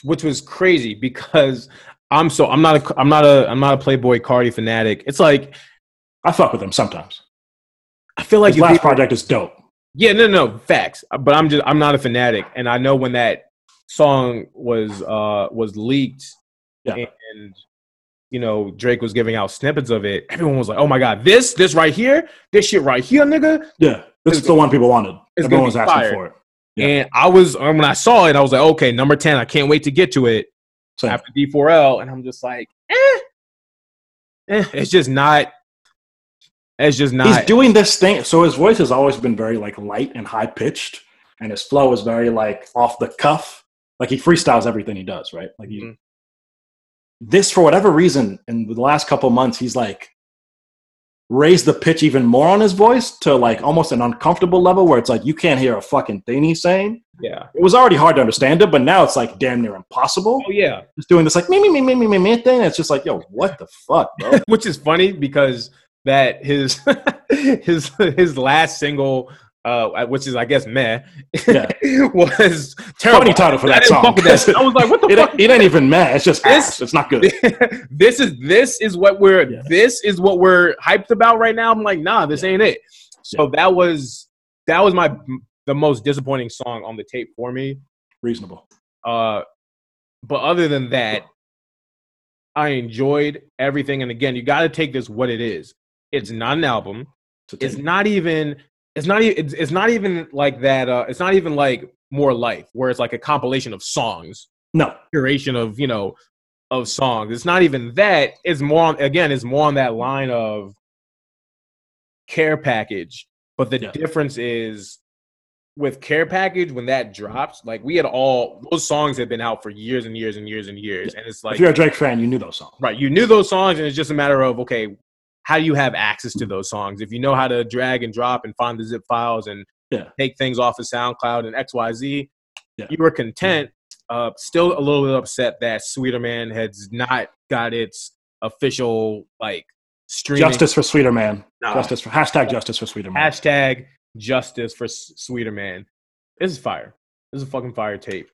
which was crazy because I'm so I'm not a I'm not a I'm not a Playboi Carti fanatic. It's like I fuck with him sometimes. I feel like His last project is dope. Yeah, no, no, facts. But I'm just I'm not a fanatic, and I know when that song was uh was leaked, Yeah. and you know Drake was giving out snippets of it. Everyone was like, "Oh my god, this this right here, this shit right here, nigga." Yeah, this is the one people wanted. Everyone was asking for it. Yeah. And I was um, when I saw it, I was like, "Okay, number ten. I can't wait to get to it." So after D4L, and I'm just like, eh, eh it's just not. It's just not. he's doing this thing. So his voice has always been very like light and high pitched, and his flow is very like off the cuff. Like he freestyles everything he does, right? Like he, Mhm. this for whatever reason in the last couple months, he's like raised the pitch even more on his voice to like almost an uncomfortable level where it's like you can't hear a fucking thing he's saying. yeah. It was already hard to understand it, but now it's like damn near impossible. Oh yeah. Just doing this like me me me me me me me thing. It's just like yo, what the fuck, bro? Which is funny because that his his his last single, uh, which is I guess meh, Yeah. was terrible. Funny title for that song. that. I was like, what the it, fuck? ain't- it ain't even mad. It's just This- ass. It's not good. this is this is what we're Yeah. this is what we're hyped about right now. I'm like, nah, this ain't it. So that was that was my the most disappointing song on the tape for me. Reasonable. Uh, but other than that, I enjoyed everything. And again, you got to take this what it is. It's not an album. It's not even. It's not even. It's, it's not even like that. Uh, it's not even like more life, where it's like a compilation of songs, no. curation of you know, of songs. It's not even that. It's more on, again. It's more on that line of care package. But the Yeah. difference is with care package when that drops, like we had all those songs had been out for years and years and years and years, and it's like if you're a Drake fan, you knew those songs. right, you knew those songs, and it's just a matter of okay, how do you have access to those songs? If you know how to drag and drop and find the zip files and Yeah. take things off of SoundCloud and X Y Z, Yeah. you were content. Uh, still a little bit upset that Sweeterman has not got its official like streaming Justice for Sweeterman. Nah. Justice for hashtag Justice for Sweeterman. hashtag justice for Sweeterman. This is fire. This is a fucking fire tape.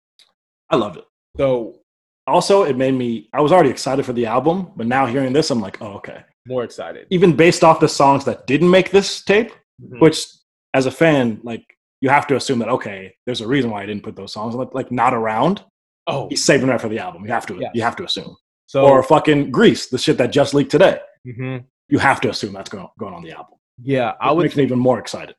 I loved it. So Also, it made me. I was already excited for the album, but now hearing this, I'm like, oh, okay. More excited. Even based off the songs that didn't make this tape, Mhm. which as a fan, like you have to assume that okay, there's a reason why I didn't put those songs like, like not around. Oh, He's saving that for the album. You have to. Yes. You have to assume. so or fucking Greece, the shit that just leaked today. mhm. You have to assume that's going going on the album. yeah, I would makes me even more excited.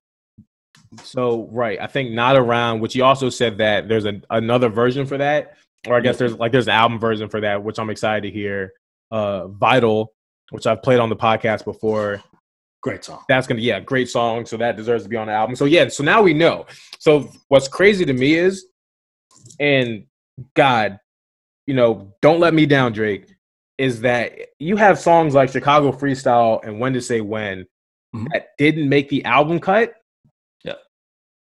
So right, I think not around. Which you also said that there's a, another version for that, or I guess there's like there's an album version for that, which I'm excited to hear. Uh, Vital, which I've played on the podcast before. Great song. That's gonna yeah, great song. So that deserves to be on the album. So yeah, so now we know. So what's crazy to me is, and God, you know, don't let me down, Drake. Is that you have songs like Chicago Freestyle and When to Say When Mhm. that didn't make the album cut? Yeah.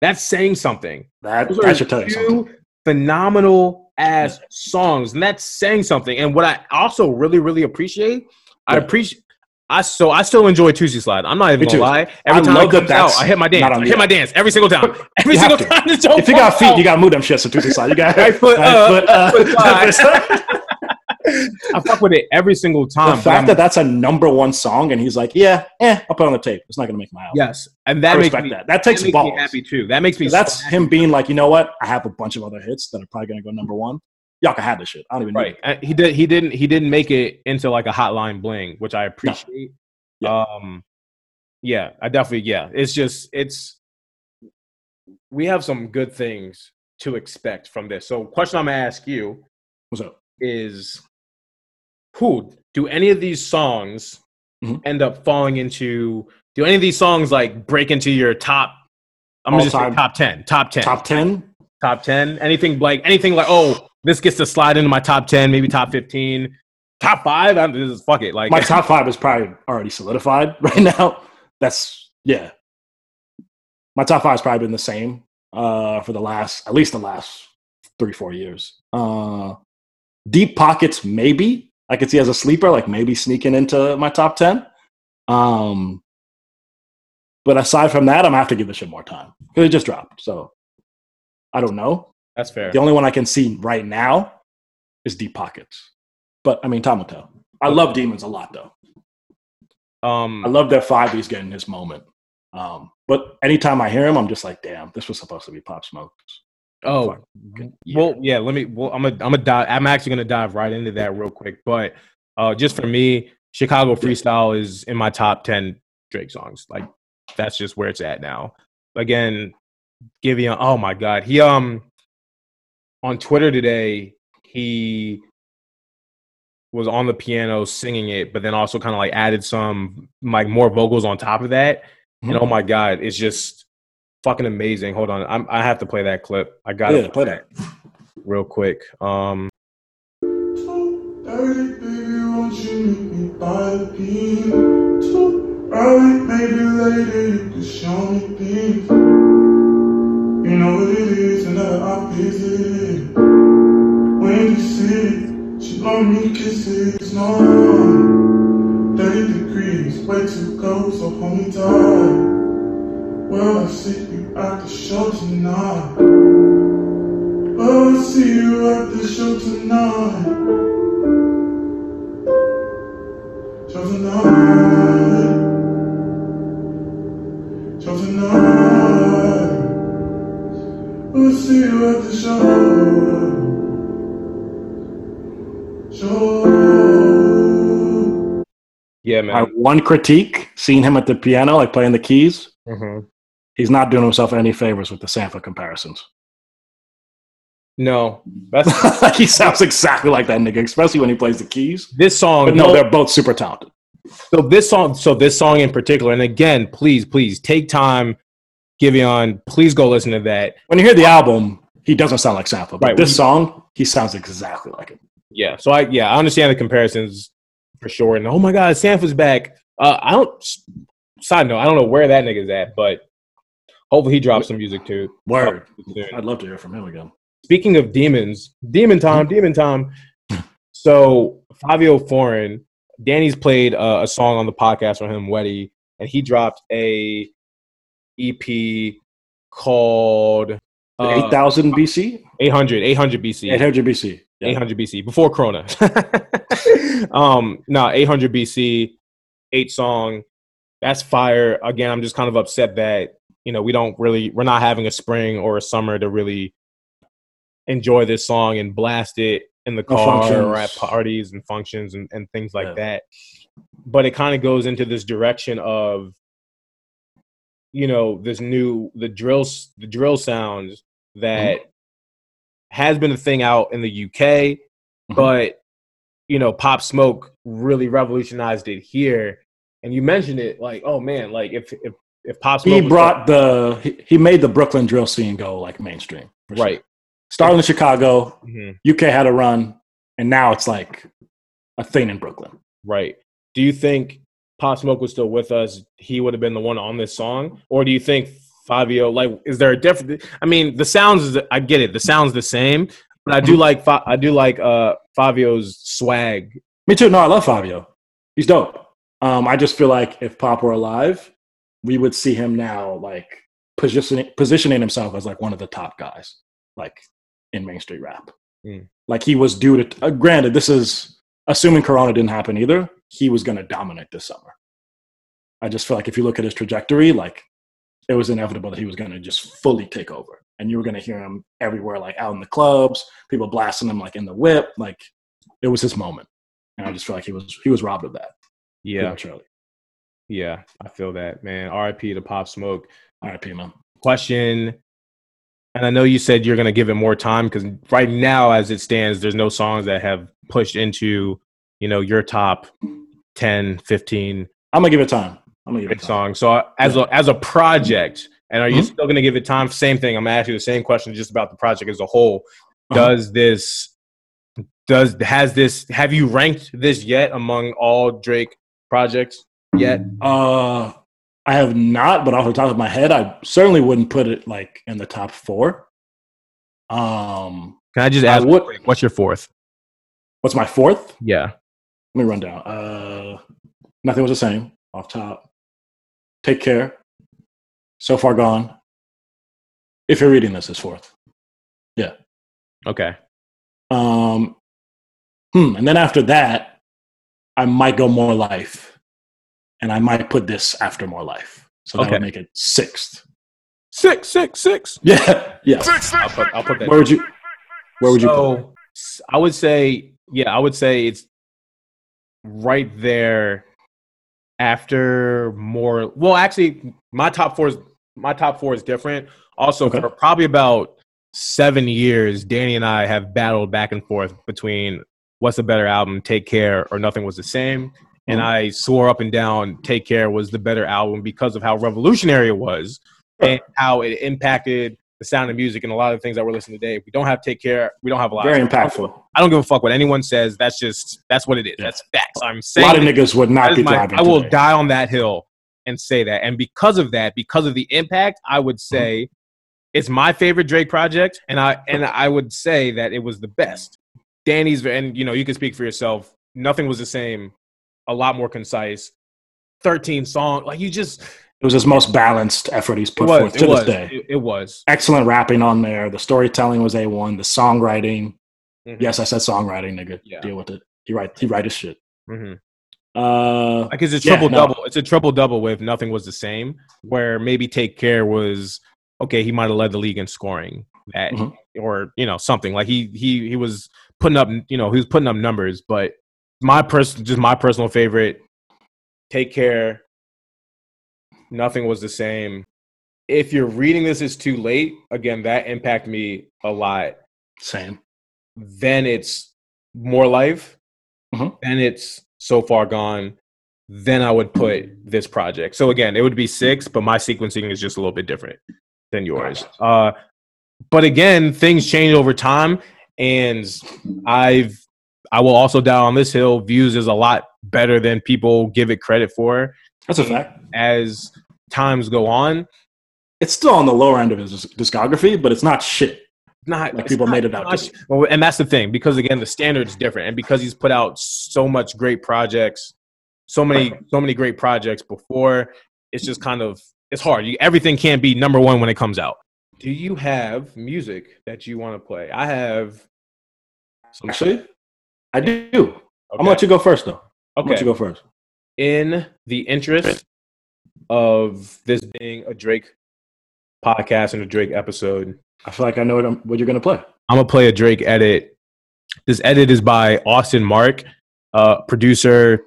That's saying something. That, that should tell you two something. phenomenal ass songs, and that's saying something. And what I also really, really appreciate, I appreciate. I so I still enjoy Toosie Slide. I'm not even gonna lie. Every I time love it comes out, I hit my dance. I hit my dance every single time. Every single to. time. If you got feet, up. you got move them shits to Toosie side. You got Right foot right up, foot up, foot left side. foot- I fuck with it every single time. but fact that that's a number one song and he's like, yeah, eh, I'll put it on the tape. It's not to make my album. yes, and I that makes respect me that. That takes that makes balls. me happy too. That makes me. so That's happy. him being like, you know what? I have a bunch of other hits that are probably going to go number one. Y'all can have this shit. I don't even right. And he did. He didn't. He didn't make it into like a hotline bling, which I appreciate. Yeah. Um, yeah, I definitely. Yeah, it's just it's. We have some good things to expect from this. So, question I'm gonna ask you What's up? is, who do any of these songs Mhm. end up falling into? Do any of these songs like break into your top? I'm gonna just say top ten. Top ten. Top 10? top 10 anything like anything like oh this gets to slide into my top 10 maybe top 15 top 5 I'm this is fuck it like My top five is probably already solidified right now. That's, yeah. My top five has probably been the same uh, for the last, at least the last three, four years. Uh, Deep pockets, maybe I could see as a sleeper, like maybe sneaking into my top ten. Um, but aside from that, I'm gonna have to give this shit more time because it just dropped. So I don't know. That's fair. The only one I can see right now is Deep Pockets. But I mean, time will tell. I love Demons a lot, though. Um, I love that Five he's getting his moment. Um, but anytime I hear him, I'm just like, damn, this was supposed to be Pop Smoke. oh, Fuck. well, yeah. Let me. Well, I'm a. I'm a dive. I'm actually gonna dive right into that real quick. But uh, just for me, Chicago Freestyle is in my top ten Drake songs. Like that's just where it's at now. Again, Giveon. Oh my God, he um on Twitter today he was on the piano singing it, but then also kind of like added some like more vocals on top of that. And Mhm. oh my God, it's just fucking amazing. Hold on, I'm, I have to play that clip. I got to Yeah, play that. real quick. Um, Dirty baby, won't you meet me by the beam? Too early, maybe later, you can show me things. You know what it is, and that I visit. When you sit, she blow me kisses, no. 30 degrees, way too cold, so hold me tight. Well, I see you at the show tonight. Well, I see you at the show tonight. Show tonight. We'll see you at the show. Show. yeah, man. one critique, seeing him at the piano, like playing the keys, Mhm. he's not doing himself any favors with the Sanford comparisons. No, that's he sounds exactly like that nigga, especially when he plays the keys. this song. But no, no, they're both super talented. So this song, so this song in particular, and again, please, please take time, Giveon. Please go listen to that. When you hear the album, he doesn't sound like Sanford. But Right, this song, he sounds exactly like him. Yeah. So I, yeah, I understand the comparisons for sure. And oh my God, Sanford's back. Uh, I don't. Side note, I don't know where that nigga's at, but hopefully he drops some music too. Word. I'd love to hear from him again. Speaking of demons, demon time, demon time. So Fivio Foreign, Danny's played uh, a song on the podcast for him, Wetty, and he dropped a EP called uh, 8000 BC? 800, 800 BC. 800 BC. Yeah. 800 BC before Corona. um, no, 800 BC, eight song. That's fire. Again, I'm just kind of upset that you know we don't really we're not having a spring or a summer to really enjoy this song and blast it in the car or at parties and functions and, and things like Yeah. that. But it kind of goes into this direction of you know this new the drills the drill sounds that has been a thing out in the UK, Mhm. but you know, Pop Smoke really revolutionized it here. And you mentioned it like, oh man, like if if if Pop Smoke He brought the, he, he made the Brooklyn drill scene go like mainstream. sure. right, Started in Chicago, mhm, UK had a run, and now it's like a thing in Brooklyn. right. Do you think Pop Smoke was still with us? He would have been the one on this song, or do you think Fivio? Like, is there a difference? I mean, the sounds. is I get it. The sounds the same, but I do Mm-hmm. like I do like uh Fivio's swag. Me too. No, I love Fivio. He's dope. Um, I just feel like if Pop were alive, we would see him now like positioning positioning himself as like one of the top guys, like in Main Street rap. Mm. Like he was due to. Uh, granted, this is assuming Corona didn't happen either. He was going to dominate this summer. I just feel like if you look at his trajectory, like it was inevitable that he was going to just fully take over, and you were going to hear him everywhere, like out in the clubs, people blasting him like in the whip, like it was his moment. And I just feel like he was he was robbed of that. Yeah, prematurely. yeah, I feel that man. R.I.P. to Pop Smoke. R.I.P. Man. question and i know you said you're going to give it more time because right now as it stands there's no songs that have pushed into you know your top 10 15 I'm gonna give it time. I'm gonna give it time. songs so as a as a project and are you Mhm. still going to give it time same thing i'm going to ask you the same question just about the project as a whole Uh-huh. does this does has this have you ranked this yet among all drake projects yet Uh, I have not, but off the top of my head, I certainly wouldn't put it like in the top four. Um, can i just I ask would- what's your fourth What's my fourth? Yeah. Let me run down. Uh, nothing was the same off top. Take care. So far gone. If you're reading this, is fourth. Yeah. Okay. Um, hmm. And then after that, I might go more life, and I might put this after more life. So that Okay. would make it sixth. Six, six, six. Yeah, yeah. I'll put, I'll put that. Where would you? Where would you? put it? So, s- I would say, yeah, I would say it's right there after more. Well, actually, my top four is my top four is different. Also, Okay. for probably about seven years, Danny and I have battled back and forth between what's a better album, Take Care or Nothing Was the Same. And Mhm. I swore up and down Take Care was the better album because of how revolutionary it was and how it impacted the sound of music and a lot of the things that we're listening to today. If we don't have Take Care, we don't have a lot. Very of impactful. I don't give a fuck what anyone says. That's just that's what it is. Yeah. That's facts. I'm saying A lot of niggas would not be my- driving. I will today. die on that hill and say that. And because of that, because of the impact, I would Mm-hmm. say it's my favorite Drake project, and I and I would say that it was the best. Danny's and you know you can speak for yourself. Nothing was the same. A lot more concise. Thirteen song, like you just It was his most balanced effort he's put was forth to was this day. it, it was. Excellent rapping on there. The storytelling was a one. The songwriting. Mhm. Yes, I said songwriting, nigga. Yeah. Deal with it. He write. He write his shit. Mm-hmm. Uh, Like it's a Yeah, triple no. double. It's a triple double with nothing was the same. Where maybe take care was okay. He might have led the league in scoring that, Mhm. or you know something like he he he was putting up you know he was putting up numbers. But my person, just my personal favorite. Take care. Nothing was the same. If you're reading this, it's too late. Again, that impacted me a lot. same. Then it's more life. Mhm. Then it's so far gone. Then I would put this project. So again, it would be six, but my sequencing is just a little bit different than yours. Uh, but again, things change over time, and I've I will also die on this hill. Views is a lot better than people give it credit for. That's a fact. As times go on, It's still on the lower end of his discography, but it's not shit. not Like people not- made it out not- well, and that's the thing because again the standard's different and because he's put out so much great projects so many so many great projects before it's just kind of it's hard you, everything can't be number one when it comes out do you have music that you want to play i have some Actually, I do. I'm okay. gonna let you go first, though. I'm gonna let you go first. in the interest of this being a drake podcast and a drake episode I feel like I know what, I'm, what you're gonna play. I'm gonna play a Drake edit. This edit is by austin marc, uh, producer.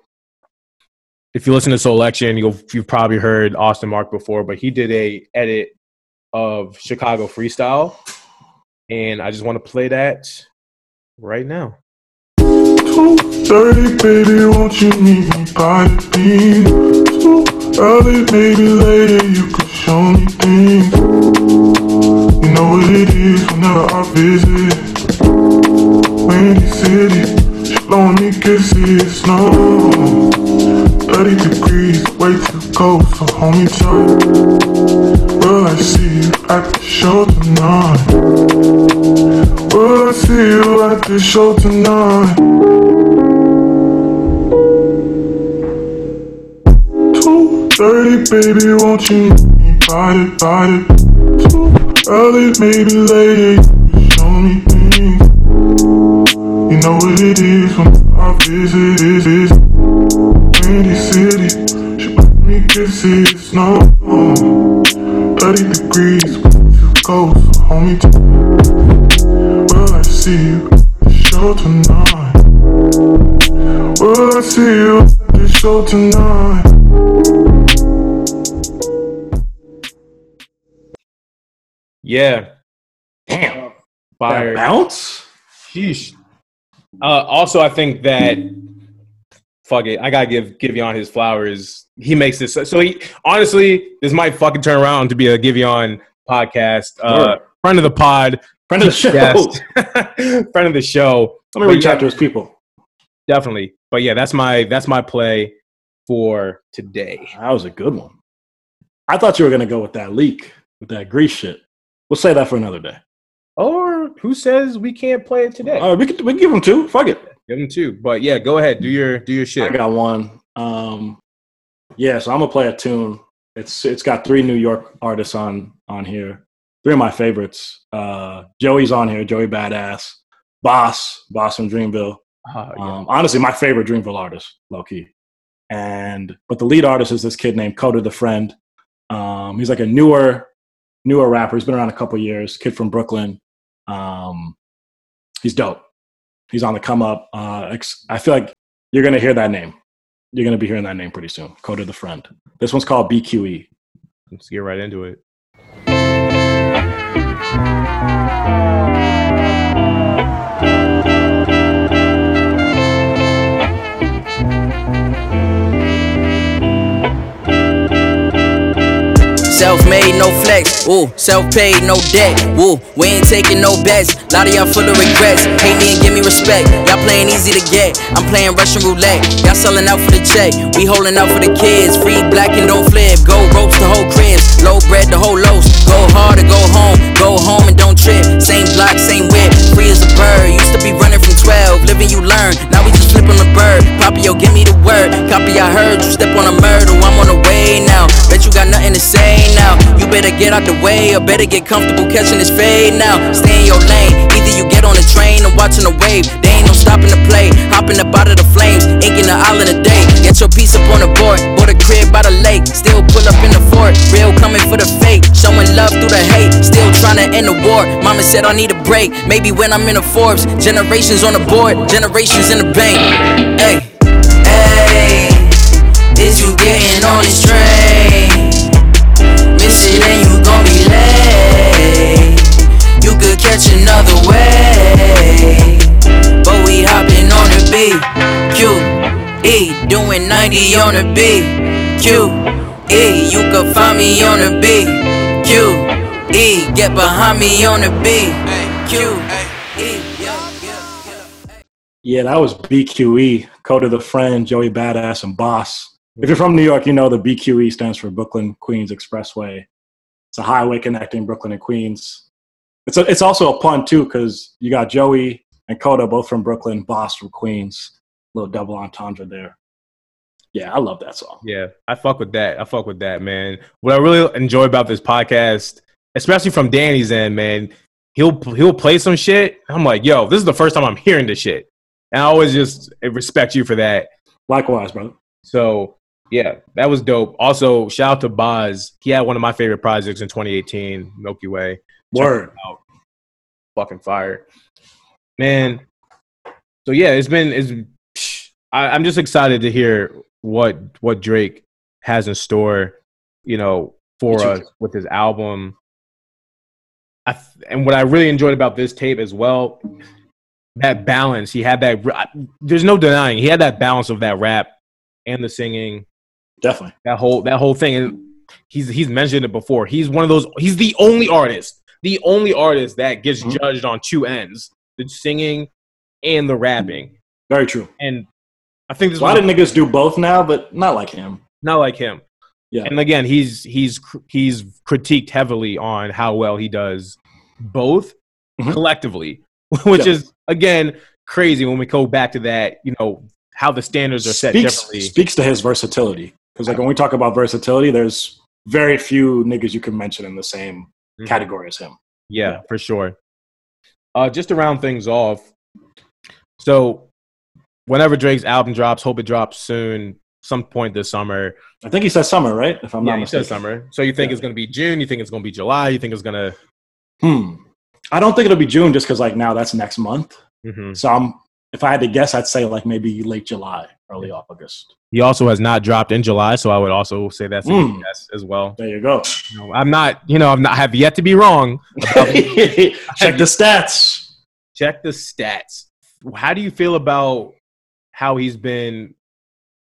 If you listen to Selection, you'll you've probably heard austin marc before, but he did a edit of Chicago Freestyle, and I just want to play that right now. Two thirty, baby, won't you meet me by the beam? Too early, maybe later, you could show me things. You know what it is whenever I visit. Windy City, she blowing me kisses, no. 30 degrees, way too cold, hold me tight. Will I see you at the show tonight? Will I see you at the show tonight? Two thirty, baby, won't you meet me by the, by the Too early, maybe later, you show me things You know what it is when I visit, is, is Windy City, she let me kisses, no 30 degrees, too cold, so hold me tight Will I see you at the show tonight? Will I see you at the show tonight? Yeah, Damn. fire. That bounce. Sheesh. Uh, also, I think that fuck it, I gotta give Giveon his flowers. He makes this so he honestly, this might fucking turn around to be a Giveon podcast. Uh, Sure. friend of the pod, Friend of the show. friend of the show, Let me reach out to his people. definitely. But yeah, that's my that's my play for today. That was a good one. I thought you were gonna go with that leak, with that Greece shit. We'll say that for another day. Or who says we can't play it today? Right, we can we can give him two. Fuck it. Give him two. But yeah, go ahead. Do your do your shit. I got one. Um, yeah, so I'm gonna play a tune. It's it's got three New York artists on on here. Three of my favorites. Uh, Joey's on here. Joey Badass. Bas. Bas from Dreamville. Ah, yeah. Um, honestly, my favorite Dreamville artist, low key. And but the lead artist is this kid named Kota the Friend. Um, he's like a newer, newer rapper. He's been around a couple years. Kid from Brooklyn. Um, he's dope. He's on the come up. Uh, I feel like you're gonna hear that name. You're gonna be hearing that name pretty soon. Kota the Friend. This one's called. BQE. Let's get right into it. Self-made, no flex. Ooh, self-paid, no debt. Ooh, we ain't taking no bets. Lot of y'all full of regrets. Hate me and give me respect. Y'all playing easy to get. I'm playing Russian roulette. Y'all selling out for the check. We holding out for the kids. Free black and don't flip. Go ropes the whole cribs. Low bread the whole loaves. Go hard or go home. Go home and don't trip. Same block, same whip. Free as a bird. Used to be running from 12. Living you learn. Now we just flip on the bird. Poppy, yo, give me the word. Copy, I heard you step on a murder. I'm on the way now. Bet you got nothing to say now. You better get out the way or better get comfortable catching this fade now. Stay in your lane. Either you get on the train or watching the wave. They ain't no stopping the play. Hopping up out of the flames. Inking the island a day. Get your piece up on the board. Bought a crib by the lake. Still pull up in the fort. Real coming for the fake. Showing love through the hate. Still trying to end the war. Mama said I need a break. Maybe when I'm in the Forbes. Generations on the board. Generations in the bank. Hey. Hey. Is you getting on this train? And you gon' be late. You could catch another way. But we hopping on the B. Q. E. Doing 90 on the B. Q. E. You could find me on the B. Q. E. Get behind me on the B. Q. E. Yeah, that was BQE, Kota the Friend, Joey Badass, and Bas. If you're from New York, you know the BQE stands for Brooklyn Queens Expressway. It's a highway connecting Brooklyn and Queens. It's a, it's also a pun too because you got Joey and Kota both from Brooklyn, Bas from Queens. little double entendre there. Yeah, I love that song. Yeah, I fuck with that. I fuck with that, man. What I really enjoy about this podcast, especially from Danny's end, man, he'll he'll play some shit. I'm like, yo, this is the first time I'm hearing this shit, and I always just respect you for that. Likewise, brother. So yeah, that was dope. Also, shout out to Bas. He had one of my favorite projects in 2018, Milky Way. Word. out. Fucking fire, man. So yeah, it's been it's. I, I'm just excited to hear what what Drake has in store, you know, for us with his album. I th- and what I really enjoyed about this tape as well, that balance. He had that. There's no denying he had that balance of that rap and the singing Definitely. that whole that whole thing and he's he's mentioned it before he's one of those he's the only artist the only artist that gets Mhm. judged on two ends the singing and the rapping Very true. and i think this A lot of niggas do both now, but not like him. not like him Yeah. and again he's he's he's critiqued heavily on how well he does both Mhm. collectively which Yeah. is again crazy when we go back to that you know how the standards are set speaks, differently speaks to his versatility. Because like when we talk about versatility, there's very few niggas you can mention in the same Mhm. category as him. Yeah, Yeah. for sure. Uh, just to round things off, so whenever Drake's album drops, hope it drops soon, some point this summer. I think he said summer, right? If I'm yeah, not he said mistaken. summer. So you think Yeah. it's going to be June? You think it's going to be July? You think it's going to? Hmm. I don't think it'll be June just because like now that's next month. Mm-hmm. So I'm if I had to guess, I'd say like maybe late July, early August. He also has not dropped in July, so I would also say that's a good Mm. guess as well. There you go. You know, I'm not, you know, I'm not I have yet to be wrong. Check the stats. check the stats. How do you feel about how he's been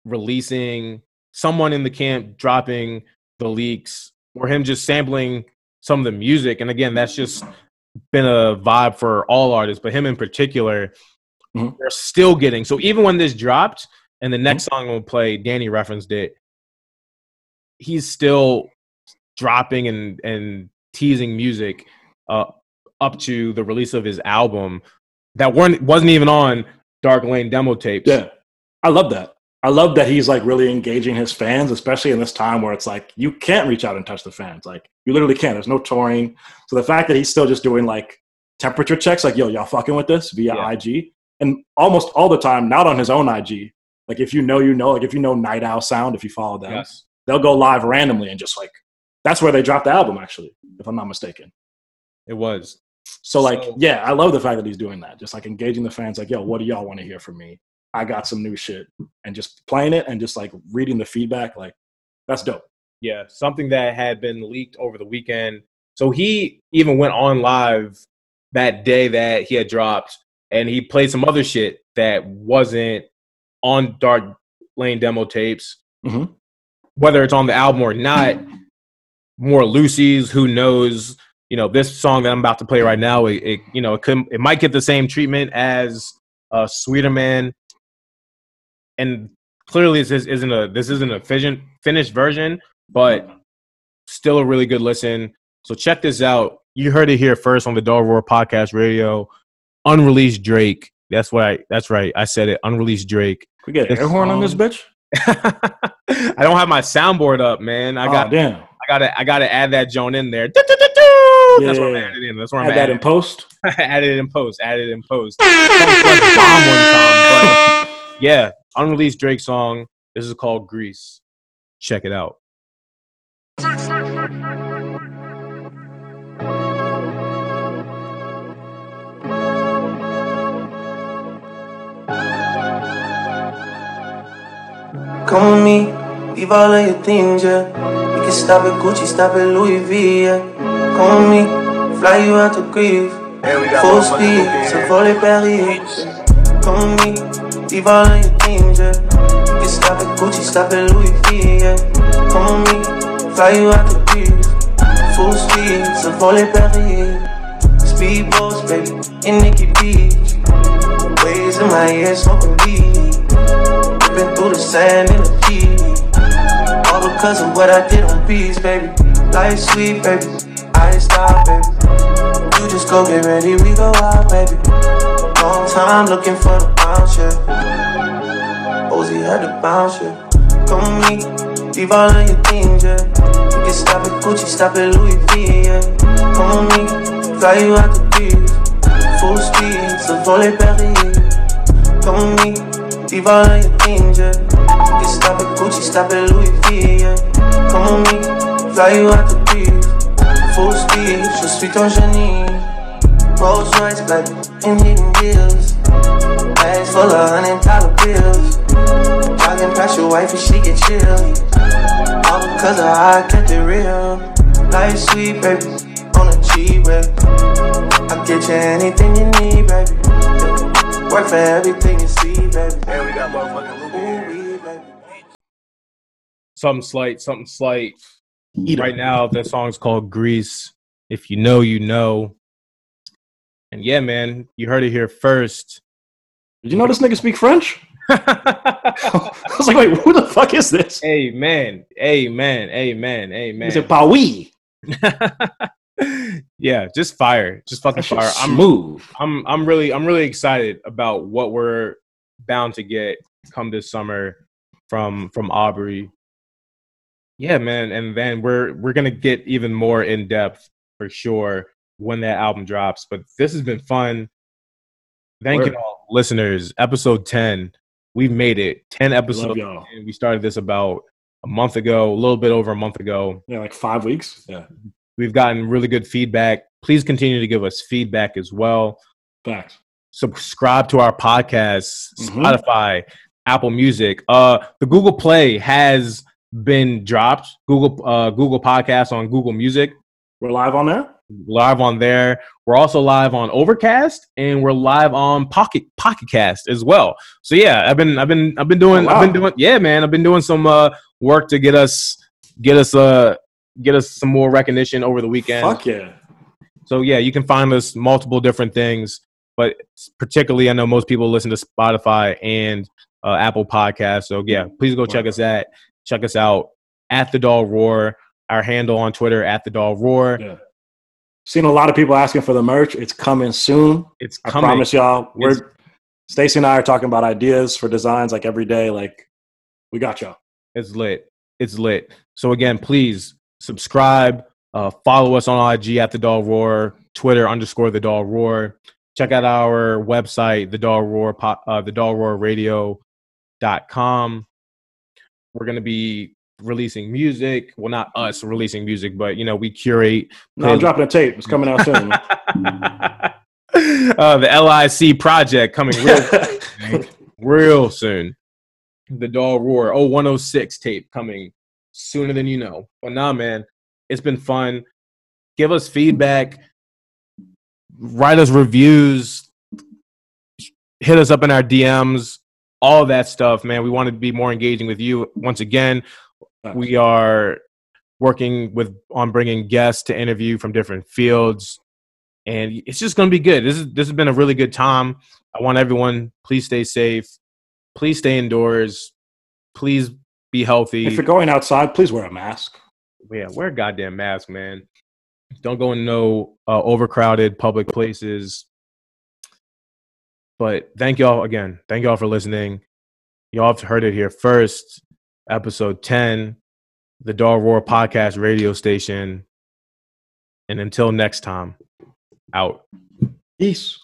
releasing someone in the camp dropping the leaks or him just sampling some of the music? And again, that's just been a vibe for all artists, but him in particular, Mhm. they're still getting. So even when this dropped and the next song will play, Danny referenced it, he's still dropping and, and teasing music uh, up to the release of his album that weren't wasn't even on Dark Lane demo tapes. Yeah. I love that. I love that he's like really engaging his fans, especially in this time where it's like you can't reach out and touch the fans. Like you literally can't. There's no touring. So the fact that he's still just doing like temperature checks, like, yo, y'all fucking with this via Yeah. IG. And almost all the time, not on his own IG. Like if you know, you know, like if you know Night Owl Sound, if you follow them, Yes. they'll go live randomly and just like that's where they dropped the album, actually, if I'm not mistaken. It was. So like, So- yeah, I love the fact that he's doing that. Just like engaging the fans, like, yo, what do y'all want to hear from me? I got some new shit, and just playing it and just like reading the feedback, like that's dope. Yeah, something that had been leaked over the weekend. So he even went on live that day that he had dropped, and he played some other shit that wasn't on Dark Lane demo tapes. Mhm. Whether it's on the album or not, more loosie's. Who knows? You know, this song that I'm about to play right now, it, it you know, it could it might get the same treatment as uh, Sweeterman, and clearly this isn't a this isn't a fission, finished version, but still a really good listen. So check this out. You heard it here first on the Dull Roar Podcast Radio. Unreleased Drake. That's what I. That's right. I said it. Unreleased Drake. We get an air horn on this um, bitch. I don't have my soundboard up, man. I oh, got. damn. I gotta. I gotta add that Joan in there. That's where I'm Yeah. adding in. That's where I'm Add that in post. added it in post. Added it in post. bomb one time, but yeah, unreleased Drake song. This is called Greece. Check it out. Come with me, leave all of your things, yeah. We can stop at Gucci, stop at Louis V, yeah. Come with me, fly you out to Greece. Full speed, so volley Paris. Come with me, leave all of your things, yeah. We can stop at Gucci, stop at Louis V, yeah. Come with me, fly you out to Greece. Full speed, so volley Paris. Speedboats, baby, in Nikki Beach. Waves in my ear, smoking weed. Been through the sand in the G. All because of what I did on beats, baby. Life sweet, baby. I ain't stop, baby. You just go get ready, we go out, baby. Long time looking for the bounce, yeah. Ozzy had to bounce, yeah. Come leave all of your things, yeah. You can stop at Gucci, stop at Louis V, yeah. Come me, fly you out the beach. Full speed, so volley Paris. Come me. All of your things, yeah. You stop at Gucci, stop at Louis V, yeah. Come with me, fly you out the beach. Full speed, je suis ton génie. Rolls Royce, black, and hidden deals. Bags full of hundred dollar bills. Jogging past your wife and she get chill. All because of how I kept it real. Life sweet, baby, on a cheap way. I'll get you anything you need, baby. Work for everything you see, baby. And we got motherfucking Luke baby. Something slight. Something slight. Eat 'em. right now that song's called Greece if you know you know and yeah man you heard it here first Did you know this nigga speak French? I was like, wait, who the fuck is this? amen amen amen amen He said, "Pa oui." Yeah just fire just fucking fire. I'm smooth. i'm i'm really i'm really excited about what we're bound to get come this summer from from aubrey. Yeah man and then we're we're gonna get even more in depth for sure when that album drops but this has been fun. Thank Word. you all listeners. Episode 10 we've made it. 10 episodes we started this about a month ago a little bit over a month ago. Yeah, like five weeks. Yeah, we've gotten really good feedback please continue to give us feedback as well facts. subscribe to our podcast, Mhm. Spotify, Apple Music. Uh, the Google Play has been dropped. Google uh, Google Podcasts on Google Music We're live on there. live on there. We're also live on Overcast and we're live on Pocket Pocket Cast as well. So yeah, I've been I've been I've been doing Oh, wow. I've been doing yeah man I've been doing some uh, work to get us get us uh get us some more recognition over the weekend. Fuck yeah. So yeah, you can find us multiple different things, but particularly I know most people listen to Spotify and uh, Apple Podcasts. So yeah, please go check us at check us out at the Dull Roar. Our handle on Twitter at the Dull Roar. Yeah. Seen a lot of people asking for the merch. It's coming soon. It's coming. I promise y'all. We're It's- Stacy and I are talking about ideas for designs like every day. Like we got y'all. It's lit. It's lit. So again, please subscribe. Uh, follow us on IG at the Dull Roar, Twitter underscore the Dull Roar. Check out our website, the Dull Roar, uh, the Dull Roar Radio dot com. We're gonna be releasing music. Well, not us releasing music, but you know, we curate. No, I'm dropping a tape. It's coming out soon. uh, the LIC project coming real, real soon. The Dull Roar 0106 tape coming sooner than you know. But nah, man, it's been fun. Give us feedback, write us reviews, hit us up in our DMs, all that stuff, man. We want to be more engaging with you. Once again, we are working with on bringing guests to interview from different fields and it's just going to be good. This is this has been a really good time. I want everyone please stay safe. Please stay indoors. Please be healthy. if you're going outside, please wear a mask. Yeah, wear a goddamn mask, man. Don't go in no uh, overcrowded public places. But thank y'all again. Thank y'all for listening. Y'all have heard it here first. Episode 10, the Dull Roar Podcast radio station. And until next time, out. Peace.